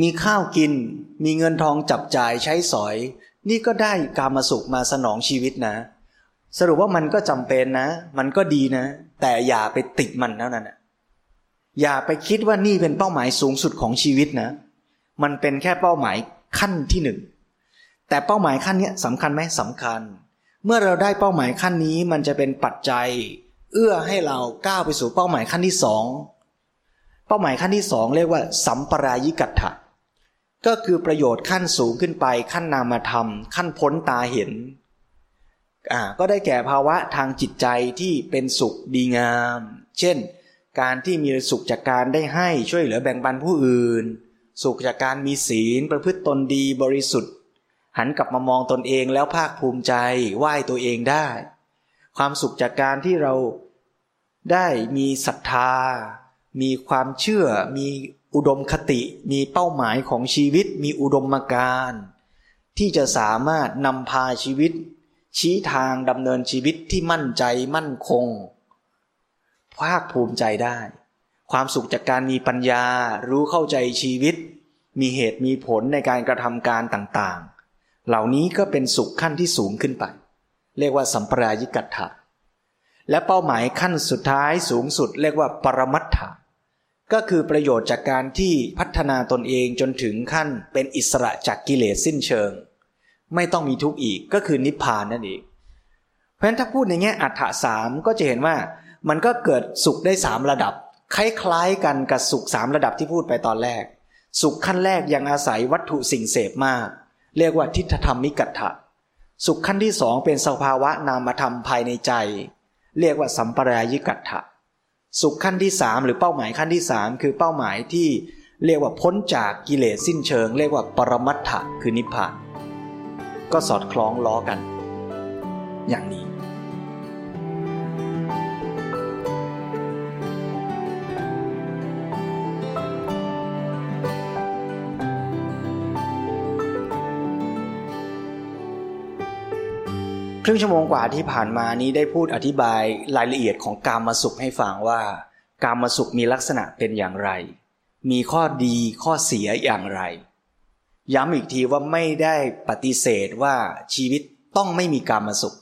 มีข้าวกิน มีเงินทองจับจ่ายใช้สอย นี่ก็ได้กามาสุขมาสนองชีวิตนะ สรุปว่ามันก็จำเป็นนะ มันก็ดีนะ แต่อย่าไปติดมันเท่านั้นนะอย่าไปคิดว่านี่เป็นเป้าหมายสูงสุดของชีวิตนะ มันเป็นแค่เป้าหมายขั้นที่หนึ่งแต่เป้าหมายขั้นนี้สำคัญไหมสำคัญ เมื่อเราได้เป้าหมายขั้นนี้มันจะเป็นปัจจัย เอื้อให้เราก้าวไปสู่เป้าหมายขั้นที่สองเป้าหมายขั้นที่สองเรียกว่า สัมปรายิกัตถะก็คือประโยชน์ขั้นสูงขึ้นไป ขั้นนามธรรม ขั้นพ้นตาเห็นอ่าก็ได้แก่ภาวะทางจิตใจที่เป็นสุขดีงาม เช่น การที่มีสุขจากการได้ให้ช่วยเหลือแบ่งปันผู้อื่น สุขจากการมีศีลประพฤติตนดีบริสุทธิ์ หันกลับมามองตนเองแล้วภาคภูมิใจไหว้ตัวเองได้ ความสุขจากการที่เราได้มีศรัทธา มีความเชื่อ มีอุดมคติ มีเป้าหมายของชีวิต มีอุดมการที่จะสามารถนำพาชีวิต ชี้ทางดำเนินชีวิตที่มั่นใจมั่นคง ภาคภูมิใจได้ ความสุขจากการมีปัญญา รู้เข้าใจชีวิต มีเหตุมีผลในการกระทำการต่างๆ เหล่านี้ก็เป็นสุขขั้นที่สูงขึ้นไป เรียกว่าสัมปรายิกัตถะและเป้าหมายขั้นสุดท้ายสูงสุด เรียกว่าปรมัตถะก็คือประโยชน์จากการที่พัฒนาตนเองจนถึงขั้นเป็นอิสระจากกิเลสสิ้นเชิง ไม่ต้องมีทุกข์อีกก็คือนิพพานนั่นเอง เพราะฉะนั้นถ้าพูดในแง่อัฏฐสามก็จะเห็นว่ามันก็เกิดสุขได้สามระดับ คล้ายๆกันกับสุขสามระดับที่พูดไปตอนแรก สุขขั้นแรกยังอาศัยวัตถุสิ่งเสพมาก เรียกว่าทิฏฐธรรมิกัตถะ สุขขั้นที่สองเป็นสภาวะนามธรรมภายในใจ เรียกว่าสัมปรายิกัตถะสุขขั้นที่สามหรือเป้าหมายขั้นที่สามคือเป้าหมายที่เรียกว่าพ้นจากกิเลสสิ้นเชิง เรียกว่าปรมัตถะคือนิพพาน ก็สอดคล้องล้อกัน อย่างนี้ ครึ่งชั่วโมงกว่าที่ผ่านมานี้ได้พูดอธิบายรายละเอียดของการมาสุขให้ฟังว่า การมาสุขมีลักษณะเป็นอย่างไร มีข้อดีข้อเสียอย่างไร ย้ำอีกทีว่าไม่ได้ปฏิเสธว่าชีวิตต้องไม่มีการมาสุข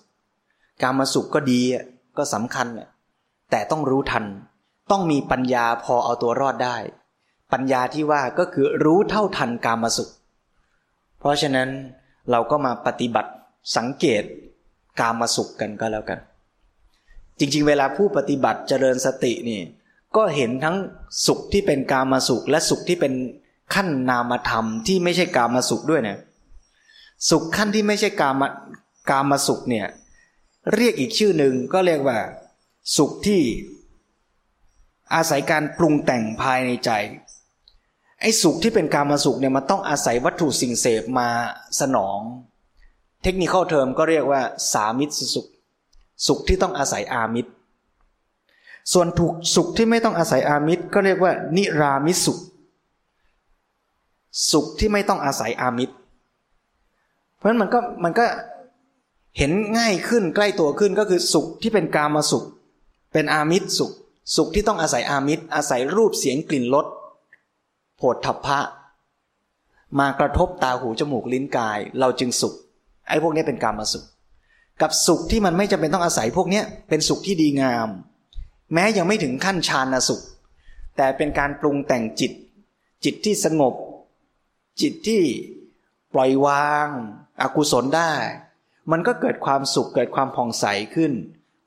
การมาสุขก็ดีก็สำคัญ แต่ต้องรู้ทัน ต้องมีปัญญาพอเอาตัวรอดได้ ปัญญาที่ว่าก็คือรู้เท่าทันการมาสุข เพราะฉะนั้นเราก็มาปฏิบัติสังเกต กามาสุขกันก็แล้วกัน จริงๆ เวลาผู้ปฏิบัติเจริญสตินี่ ก็เห็นทั้งสุขที่เป็นกามาสุข และสุขที่เป็นขั้นนามธรรมที่ไม่ใช่กามาสุขด้วยนะสุขขั้นที่ไม่ใช่กามากามาสุขเนี่ยเรียกอีกชื่อหนึ่งก็เรียกว่า สุขที่อาศัยการปรุงแต่งภายในใจไอ้สุขที่เป็นกามาสุขเนี่ยมันต้องอาศัยวัตถุสิ่งเสพมาสนอง เทคนิคเทอมก็เรียกว่า สามิตรสุข สุขที่ต้องอาศัยอามิตร ส่วนถูกสุขที่ไม่ต้องอาศัยอามิตร ก็เรียกว่า นิรามิสุข สุขที่ไม่ต้องอาศัยอามิตร เพราะฉะนั้นมันก็มันก็เห็นง่ายขึ้นใกล้ตัวขึ้นก็คือสุขที่เป็นกามาสุข เป็นอามิตรสุข สุขที่ต้องอาศัยอามิตร อาศัยรูปเสียงกลิ่นรสโผฏฐัพพะ มากระทบตาหูจมูกลิ้นกาย เราจึงสุข ไอ้พวกนี้เป็นกรรมสุข กับสุขที่มันไม่จำเป็นต้องอาศัยพวกนี้เป็นสุขที่ดีงาม แม้ยังไม่ถึงขั้นฌานสุข แต่เป็นการปรุงแต่งจิต จิตที่สงบ จิตที่ปล่อยวางอากุศลได้ มันก็เกิดความสุขเกิดความผ่องใสขึ้น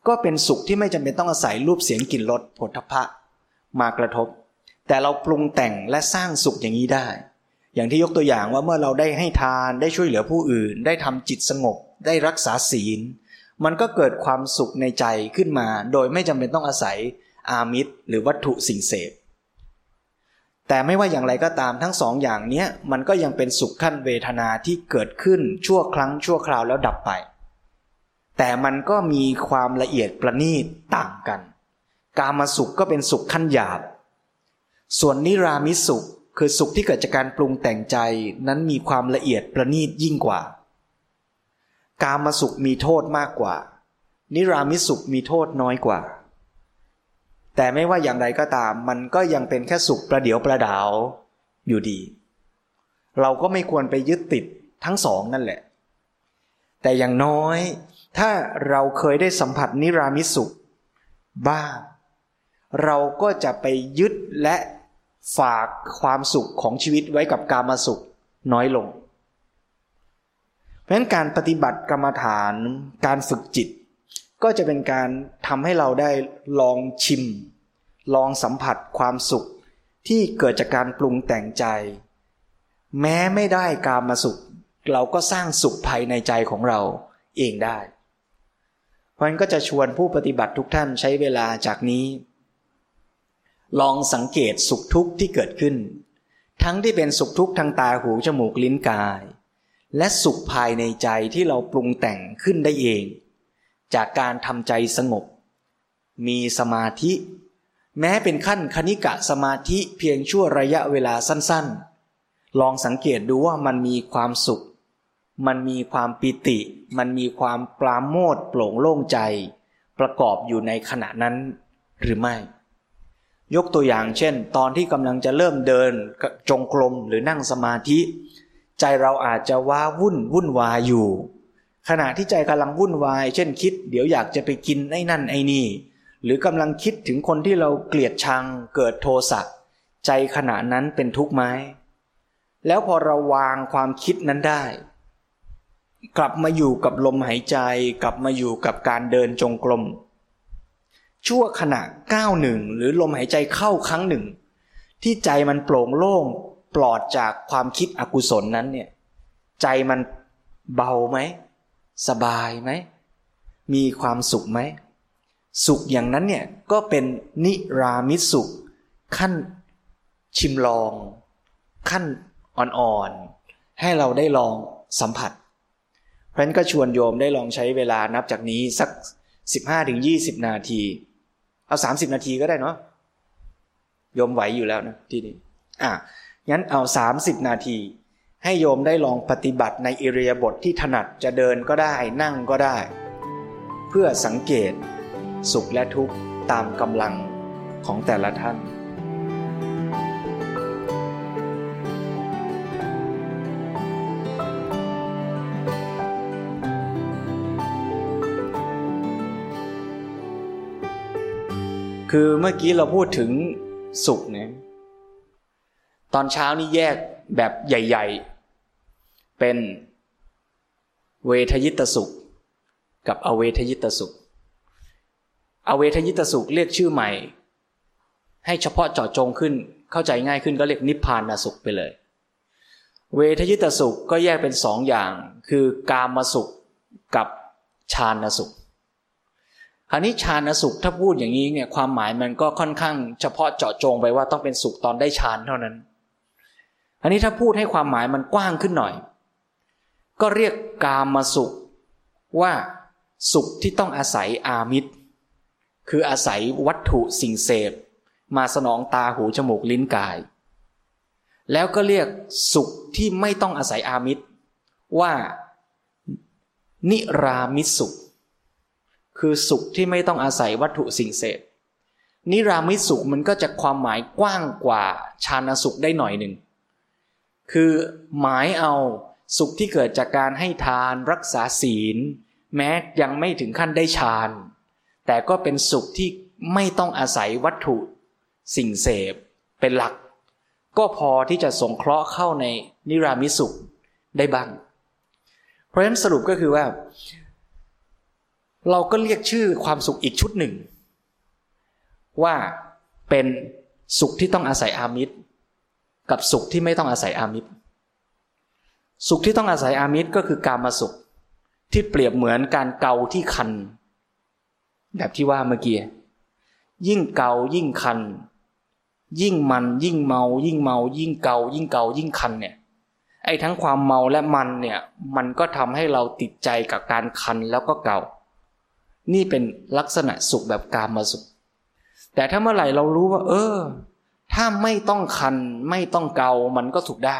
ก็เป็นสุขที่ไม่จำเป็นต้องอาศัยรูปเสียงกลิ่นรสผลทพะ มากระทบ แต่เราปรุงแต่งและสร้างสุขอย่างนี้ได้ อย่างที่ยกตัวอย่างว่าเมื่อเราได้ให้ทานได้ช่วยเหลือผู้อื่น ได้ทำจิตสงบ ได้รักษาศีล มันก็เกิดความสุขในใจขึ้นมา โดยไม่จำเป็นต้องอาศัยอามิตรหรือวัตถุสิ่งเสพ แต่ไม่ว่าอย่างไรก็ตามทั้งสองอย่างนี้มันก็ยังเป็นสุขขั้นเวทนาที่เกิดขึ้นชั่วครั้งชั่วคราวแล้วดับไป แต่มันก็มีความละเอียดประณีตต่างกัน กามาสุขก็เป็นสุขขั้นหยาบ ส่วนนิรามิสุข คือสุขที่เกิดจากการปรุงแต่งใจนั้นมีความละเอียดประณีตยิ่งกว่า กามาสุขมีโทษมากกว่า นิรามิสุขมีโทษน้อยกว่า แต่ไม่ว่าอย่างไรก็ตาม มันก็ยังเป็นแค่สุขประเดียวประดาวอยู่ดี เราก็ไม่ควรไปยึดติดทั้งสองนั่นแหละ แต่อย่างน้อย ถ้าเราเคยได้สัมผัสนิรามิสุข บ้าง เราก็จะไปยึดและ ฝากความสุขของชีวิตไว้กับการมาสุขน้อยลง เพราะฉะนั้นการปฏิบัติกรรมฐานการฝึกจิต ก็จะเป็นการทำให้เราได้ลองชิม ลองสัมผัสความสุขที่เกิดจากการปรุงแต่งใจ แม้ไม่ได้การมาสุข เราก็สร้างสุขภายในใจของเราเองได้ เพราะฉะนั้นก็จะชวนผู้ปฏิบัติทุกท่านใช้เวลาจากนี้ ลองสังเกตสุขทุกข์ที่เกิดขึ้น ทั้งที่เป็นสุขทุกข์ทางตาหูจมูกลิ้นกาย และสุขภายในใจที่เราปรุงแต่งขึ้นได้เอง จากการทำใจสงบ มีสมาธิ แม้เป็นขั้นคณิกะสมาธิเพียงชั่วระยะเวลาสั้นๆ ลองสังเกตดูว่ามันมีความสุข มันมีความปิติ มันมีความปราโมทโปร่งโล่งใจ ประกอบอยู่ในขณะนั้นหรือไม่ ยกตัวอย่างเช่น ตอนที่กำลังจะเริ่มเดินจงกรมหรือนั่งสมาธิ ใจเราอาจจะว้าวุ่นวุ่นวายอยู่ ขณะที่ใจกำลังวุ่นวาย เช่นคิด เดี๋ยวอยากจะไปกินไอ้นั่นไอ้นี่ หรือกำลังคิดถึงคนที่เราเกลียดชังเกิดโทสะใจขณะนั้นเป็นทุกข์ไหมแล้วพอเราวางความคิดนั้นได้ กลับมาอยู่กับลมหายใจ กลับมาอยู่กับการเดินจงกรม ชั่วขณะก้าวหนึ่งหรือลมหายใจเข้าครั้งหนึ่ง ที่ใจมันโปร่งโล่งปลอดจากความคิดอกุศลนั้นเนี่ยใจมันเบาไหม สบายไหม มีความสุขไหม สุขอย่างนั้นเนี่ยก็เป็นนิรามิสุข ขั้นชิมลอง ขั้นอ่อนๆ ให้เราได้ลองสัมผัส เพราะนั้นก็ชวนโยมได้ลองใช้เวลานับจากนี้สัก 15-20 นาที เอาสามสิบนาทีก็ได้เนาะโยมไหวอยู่แล้วนะที่นี้อะงั้นเอาสามสิบนาที ให้โยมได้ลองปฏิบัติในอิริยาบถทที่ถนัดจะเดินก็ได้นั่งก็ได้ เพื่อสังเกต สุขและทุกข์ตามกำลังของแต่ละท่าน คือเมื่อกี้เราพูดถึงสุขเนี่ยตอนเช้านี่แยกแบบใหญ่ ๆ เป็นเวทยิตสุข กับอเวทยิตสุข อเวทยิตสุขเรียกชื่อใหม่ ให้เฉพาะเจาะจงขึ้นเข้าใจง่ายขึ้นก็เรียกนิพพานสุขไปเลย เวทยิตสุขก็แยกเป็นสองอย่าง คือกามสุขกับฌานสุข คราวนี้ฌานสุขถ้าพูดอย่างนี้เนี่ยความหมายมันก็ค่อนข้างเฉพาะเจาะจงไปว่าต้องเป็นสุขตอนได้ฌานเท่านั้น อันนี้ถ้าพูดให้ความหมายมันกว้างขึ้นหน่อย ก็เรียกกามาสุข ว่าสุขที่ต้องอาศัยอามิตร คืออาศัยวัตถุสิ่งเสพ มาสนองตาหูจมูกลิ้นกาย แล้วก็เรียกสุขที่ไม่ต้องอาศัยอามิตร ว่านิรามิสุข คือสุขที่ไม่ต้องอาศัยวัตถุสิ่งเสพ นิรามิสุขมันก็จะความหมายกว้างกว่าชาณสุขได้หน่อยหนึ่ง คือหมายเอาสุขที่เกิดจากการให้ทานรักษาศีล แม้ยังไม่ถึงขั้นได้ฌาน แต่ก็เป็นสุขที่ไม่ต้องอาศัยวัตถุ สิ่งเสพ เป็นหลัก ก็พอที่จะสงเคราะห์เข้าในนิรามิสุขได้บ้าง เพราะฉะนั้นสรุปก็คือว่า เราก็เรียกชื่อความสุขอีกชุดหนึ่ง ว่าเป็นสุขที่ต้องอาศัยอามิตร กับสุขที่ไม่ต้องอาศัยอามิตร สุขที่ต้องอาศัยอามิตรก็คือการมาสุข ที่เปรียบเหมือนการเกาที่คัน แบบที่ว่าเมื่อกี้ยิ่งเกายิ่งคัน ยิ่งมันยิ่งเมา ยิ่งเมา ยิ่งเกา ยิ่งเกายิ่งคันเนี่ยไอ้ทั้งความเมาและมันเนี่ยมันก็ทำให้เราติดใจกับการคันแล้วก็เกา นี่เป็นลักษณะสุขแบบกามมาสุข แต่ถ้าเมื่อไหร่เรารู้ว่า เออ ถ้าไม่ต้องคันไม่ต้องเกา มันก็ถูกได้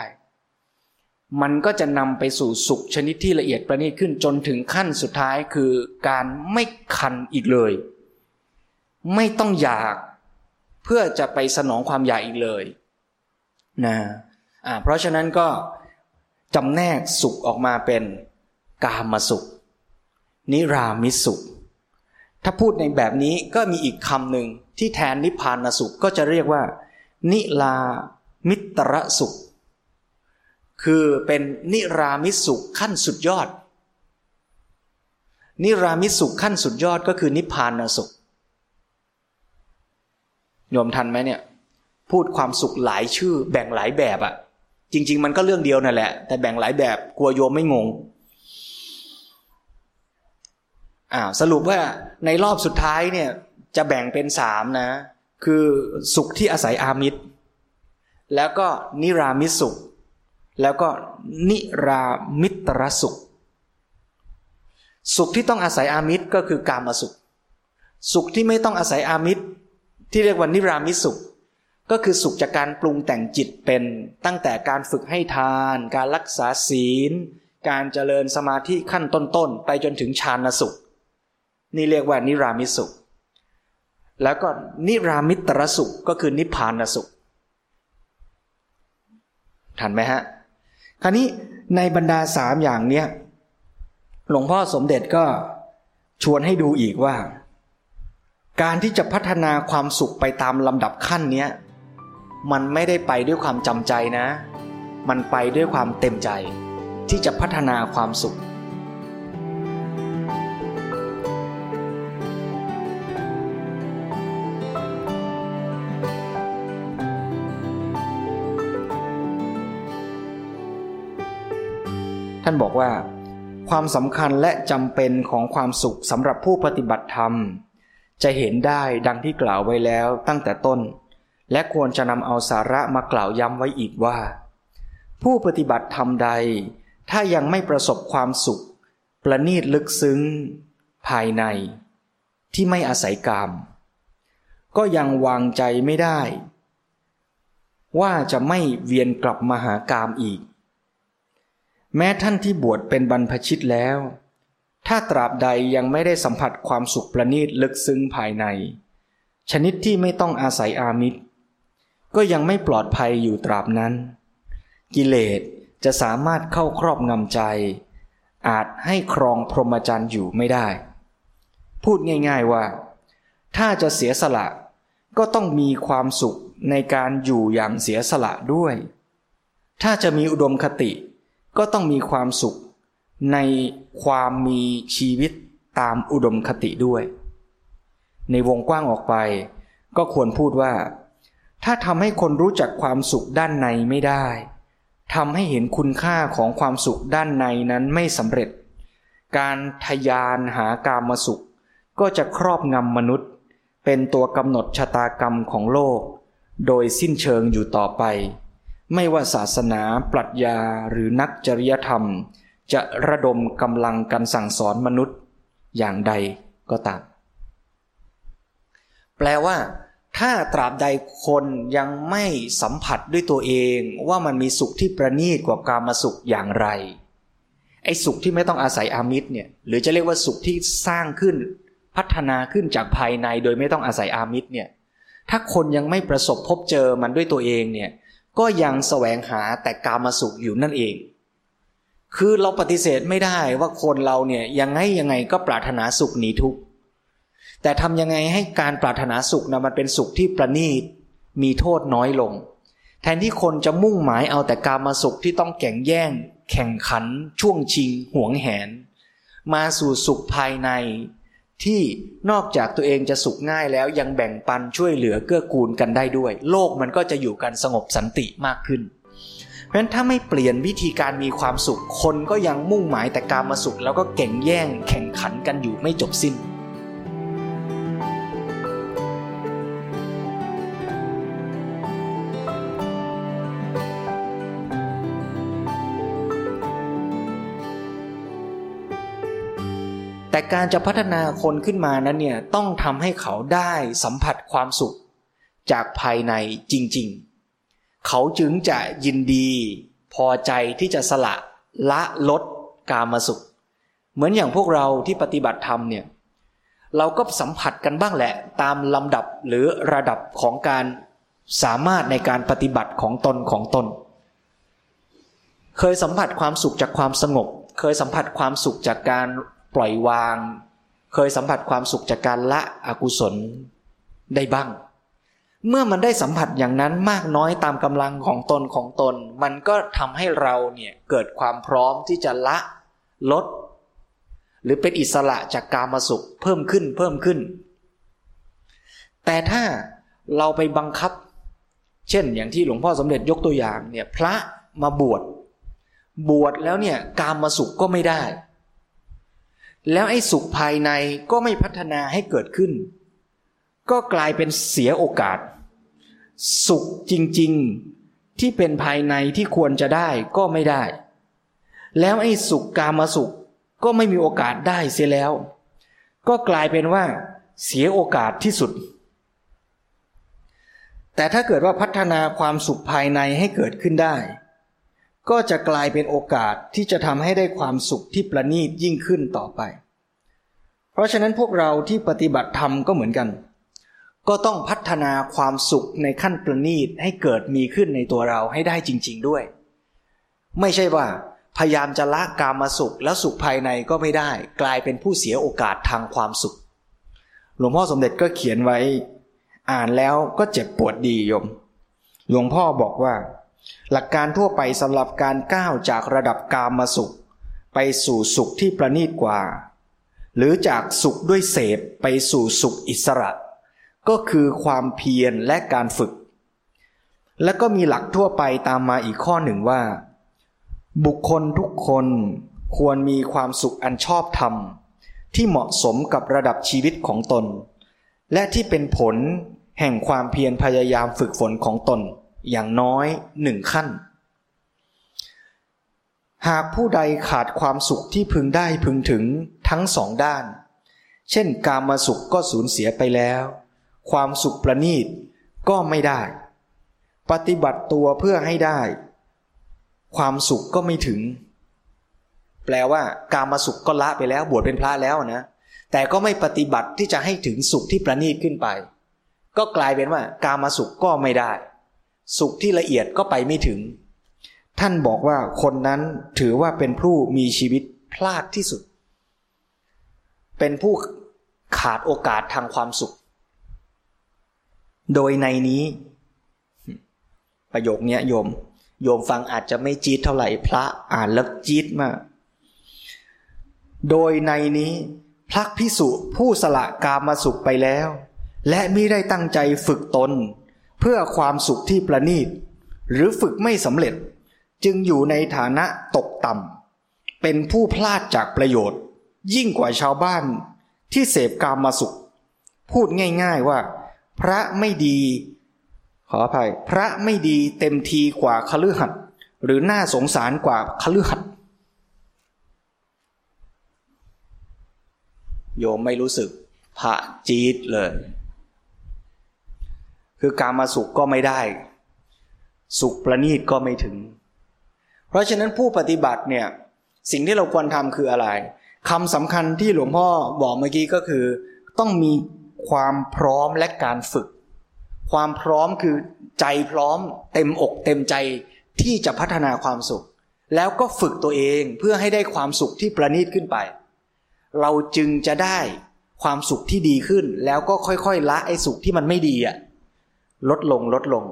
มันก็จะนำไปสู่สุขชนิดที่ละเอียดประณีตขึ้นจนถึงขั้นสุดท้ายคือการไม่คันอีกเลย ไม่ต้องอยากเพื่อจะไปสนองความอยากอีกเลยนะอ่าเพราะฉะนั้นก็จำแนกสุขออกมาเป็นกามสุข นิรามิสุข ถ้าพูดในแบบนี้ก็มีอีกคำหนึ่งที่แทนนิพพานสุขก็จะเรียกว่า นิลามิตรสุข คือเป็นนิรามิสุขขั้นสุดยอด นิรามิสุขขั้นสุดยอดก็คือนิพพานสุขโยมทันไหมเนี่ยพูดความสุขหลายชื่อ แบ่งหลายแบบอะจริง ๆ มันก็เรื่องเดียวนั่นแหละ แต่แบ่งหลายแบบกลัวโยมไม่งง อ่าสรุปว่าในรอบสุดท้ายเนี่ยจะแบ่งเป็นสามนะ คือสุขที่อาศัยอามิตร แล้วก็นิรามิสุข แล้วก็นิรามิตรสุข สุขที่ต้องอาศัยอามิตรก็คือกามสุข สุขที่ไม่ต้องอาศัยอามิตร ที่เรียกว่านิรามิสุข ก็คือสุขจากการปรุงแต่งจิตเป็นตั้งแต่การฝึกให้ทาน การรักษาศีล การเจริญสมาธิขั้นต้นๆ ไปจนถึงฌานสุข นี่เรียกว่านิรามิสุข แล้วก็นิรามิตรสุขก็คือนิพพานสุข ทันไหมฮะ คราวนี้ในบรรดาสามอย่างเนี้ยหลวงพ่อสมเด็จก็ชวนให้ดูอีกว่า การที่จะพัฒนาความสุขไปตามลำดับขั้นเนี้ยมันไม่ได้ไปด้วยความจำใจนะ มันไปด้วยความเต็มใจที่จะพัฒนาความสุข ท่านบอกว่า ความสำคัญและจำเป็นของความสุขสำหรับผู้ปฏิบัติธรรม จะเห็นได้ดังที่กล่าวไว้แล้วตั้งแต่ต้น และควรจะนำเอาสาระมากล่าวย้ำไว้อีกว่า ผู้ปฏิบัติธรรมใด ถ้ายังไม่ประสบความสุข ประณีตลึกซึ้ง ภายใน ที่ไม่อาศัยกาม ก็ยังวางใจไม่ได้ว่าจะไม่เวียนกลับมาหากามอีก แม้ท่านที่บวชเป็นบรรพชิตแล้ว ถ้าตราบใดยังไม่ได้สัมผัสความสุขประณีตลึกซึ้งภายใน ชนิดที่ไม่ต้องอาศัยอามิตร ก็ยังไม่ปลอดภัยอยู่ตราบนั้น กิเลสจะสามารถเข้าครอบงำใจ อาจให้ครองพรหมจรรย์อยู่ไม่ได้ พูดง่าย ๆว่า ถ้าจะเสียสละก็ต้องมีความสุขในการอยู่อย่างเสียสละด้วย ถ้าจะมีอุดมคติ ก็ต้องมีความสุขในความมีชีวิตตามอุดมคติด้วย ในวงกว้างออกไป ก็ควรพูดว่า ถ้าทำให้คนรู้จักความสุขด้านในไม่ได้ทำให้เห็นคุณค่าของความสุขด้านในนั้นไม่สำเร็จ การทยานหากามสุข ก็จะครอบงำมนุษย์ เป็นตัวกำหนดชะตากรรมของโลก โดยสิ้นเชิงอยู่ต่อไป ไม่ว่าศาสนา ปรัชญาหรือนักจริยธรรม จะระดมกำลังกันสั่งสอนมนุษย์อย่างใดก็ตาม แปลว่า ถ้าตราบใดคนยังไม่สัมผัสด้วยตัวเองว่ามันมีสุขที่ประณีตกว่ากามสุขอย่างไร ไอ้สุขที่ไม่ต้องอาศัยอามิตรเนี่ย หรือจะเรียกว่าสุขที่สร้างขึ้น พัฒนาขึ้นจากภายในโดยไม่ต้องอาศัยอามิตรเนี่ย ถ้าคนยังไม่ประสบพบเจอมันด้วยตัวเองเนี่ย ก็ยังแสวงหาแต่กามาสุขอยู่นั่นเอง คือเราปฏิเสธไม่ได้ว่าคนเราเนี่ยยังไงยังไงก็ปรารถนาสุขหนีทุกข์แต่ทำยังไงให้การปรารถนาสุขนะมันเป็นสุขที่ประณีตมีโทษน้อยลง แทนที่คนจะมุ่งหมายเอาแต่กามาสุขที่ต้องแข่งแย่ง แข่งขัน ช่วงชิง หวงแหน มาสู่สุขภายใน ที่นอกจากตัวเองจะสุขง่ายแล้วยังแบ่งปันช่วยเหลือเกื้อกูลกันได้ด้วย โลกมันก็จะอยู่กันสงบสันติมากขึ้น เพราะฉะนั้นถ้าไม่เปลี่ยนวิธีการมีความสุขคนก็ยังมุ่งหมายแต่การมาสุข แล้วก็เก่งแย่งแข่งขันกันอยู่ไม่จบสิ้น แต่การจะพัฒนาคนขึ้นมานั้นเนี่ยต้องทำให้เขาได้สัมผัสความสุข จากภายในจริงๆ เขาจึงจะยินดีพอใจที่จะสละละลดกามาสุข เหมือนอย่างพวกเราที่ปฏิบัติธรรมเนี่ยเราก็สัมผัสกันบ้างแหละ ตามลำดับหรือระดับของการสามารถในการปฏิบัติของตนของตน เคยสัมผัสความสุขจากความสงบ เคยสัมผัสความสุขจากการ ปล่อยวาง เคยสัมผัสความสุขจากการละอกุศลได้บ้าง เมื่อมันได้สัมผัสอย่างนั้นมากน้อยตามกำลังของตนของตน มันก็ทำให้เราเนี่ยเกิดความพร้อมที่จะละลด หรือเป็นอิสระจากกามาสุขเพิ่มขึ้นเพิ่มขึ้น แต่ถ้าเราไปบังคับ เช่นอย่างที่หลวงพ่อสมเด็จยกตัวอย่างเนี่ยพระมาบวชบวชแล้วเนี่ยกามาสุขก็ไม่ได้ แล้วไอ้สุขภายในก็ไม่พัฒนาให้เกิดขึ้น ก็กลายเป็นเสียโอกาส สุขจริง ๆที่เป็นภายในที่ควรจะได้ก็ไม่ได้ แล้วไอ้สุขกามาสุขก็ไม่มีโอกาสได้เสียแล้ว ก็กลายเป็นว่า เสียโอกาสที่สุด แต่ถ้าเกิดว่าพัฒนาความสุขภายในให้เกิดขึ้นได้ ก็จะกลายเป็นโอกาสที่จะทำให้ได้ความสุขที่ประณีตยิ่งขึ้นต่อไป เพราะฉะนั้นพวกเราที่ปฏิบัติธรรมก็เหมือนกัน ก็ต้องพัฒนาความสุขในขั้นประณีตให้เกิดมีขึ้นในตัวเราให้ได้จริง ๆด้วย ไม่ใช่ว่า พยายามจะละกามาสุขแล้วสุขภายในก็ไม่ได้ กลายเป็นผู้เสียโอกาสทางความสุข หลวงพ่อสมเด็จก็เขียนไว้ อ่านแล้วก็เจ็บปวดดีโยม หลวงพ่อบอกว่า หลักการทั่วไปสำหรับการก้าวจากระดับกามาสุข ไปสู่สุขที่ประณีตกว่า หรือจากสุขด้วยเสพไปสู่สุขอิสระ ก็คือความเพียรและการฝึก และก็มีหลักทั่วไปตามมาอีกข้อหนึ่งว่า บุคคลทุกคนควรมีความสุขอันชอบธรรม ที่เหมาะสมกับระดับชีวิตของตน และที่เป็นผลแห่งความเพียรพยายามฝึกฝนของตน อย่างน้อยหนึ่งขั้น หากผู้ใดขาดความสุขที่พึงได้พึงถึงทั้งสองด้าน เช่นกามาสุขก็สูญเสียไปแล้ว ความสุขประณีตก็ไม่ได้ ปฏิบัติตัวเพื่อให้ได้ ความสุขก็ไม่ถึง แปลว่า การมาสุขก็ละไปแล้ว บวชเป็นพระแล้วนะแต่ก็ไม่ปฏิบัติที่จะให้ถึงสุขที่ประณีตขึ้นไป ก็กลายเป็นว่า การมาสุขก็ไม่ได้ สุขที่ละเอียดก็ไปไม่ถึง ท่านบอกว่าคนนั้นถือว่าเป็นผู้มีชีวิตพลาดที่สุด เป็นผู้ขาดโอกาสทางความสุข โดยในนี้ ประโยคนี้โยม โยมฟังอาจจะไม่จี๊ดเท่าไหร่พระอ่านแล้วจี๊ดมาก โดยในนี้พระพิสุผู้สละกามาสุขไปแล้ว และมิได้ตั้งใจฝึกตน เพื่อความสุขที่ประณีต หรือฝึกไม่สำเร็จ จึงอยู่ในฐานะตกต่ำเป็นผู้พลาดจากประโยชน์ ยิ่งกว่าชาวบ้านที่เสพกามมาสุข พูดง่ายๆว่า พระไม่ดี ขออภัย พระไม่ดีเต็มทีกว่าคฤหัสถ์หรือน่าสงสารกว่าคฤหัสถ์โยมไม่รู้สึกพระจีดเลย คือการมาสุขก็ไม่ได้ สุขประณีตก็ไม่ถึง เพราะฉะนั้นผู้ปฏิบัติเนี่ยสิ่งที่เราควรทำคืออะไร คำสำคัญที่หลวงพ่อบอกเมื่อกี้ก็คือ ต้องมีความพร้อมและการฝึก ความพร้อมคือใจพร้อม เต็มอกเต็มใจที่จะพัฒนาความสุข แล้วก็ฝึกตัวเองเพื่อให้ได้ความสุขที่ประณีตขึ้นไป เราจึงจะได้ความสุขที่ดีขึ้น แล้วก็ค่อยๆละไอ้สุขที่มันไม่ดีอะ ลดลงลดลง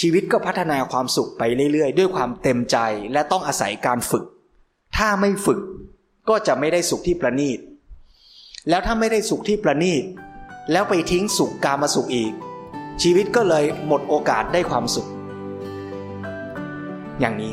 ชีวิตก็พัฒนาความสุขไปเรื่อยๆ ด้วยความเต็มใจและต้องอาศัยการฝึก ถ้าไม่ฝึกก็จะไม่ได้สุขที่ประณีต แล้วถ้าไม่ได้สุขที่ประณีต แล้วไปทิ้งสุขกามาสุขอีก ชีวิตก็เลยหมดโอกาสได้ความสุข อย่างนี้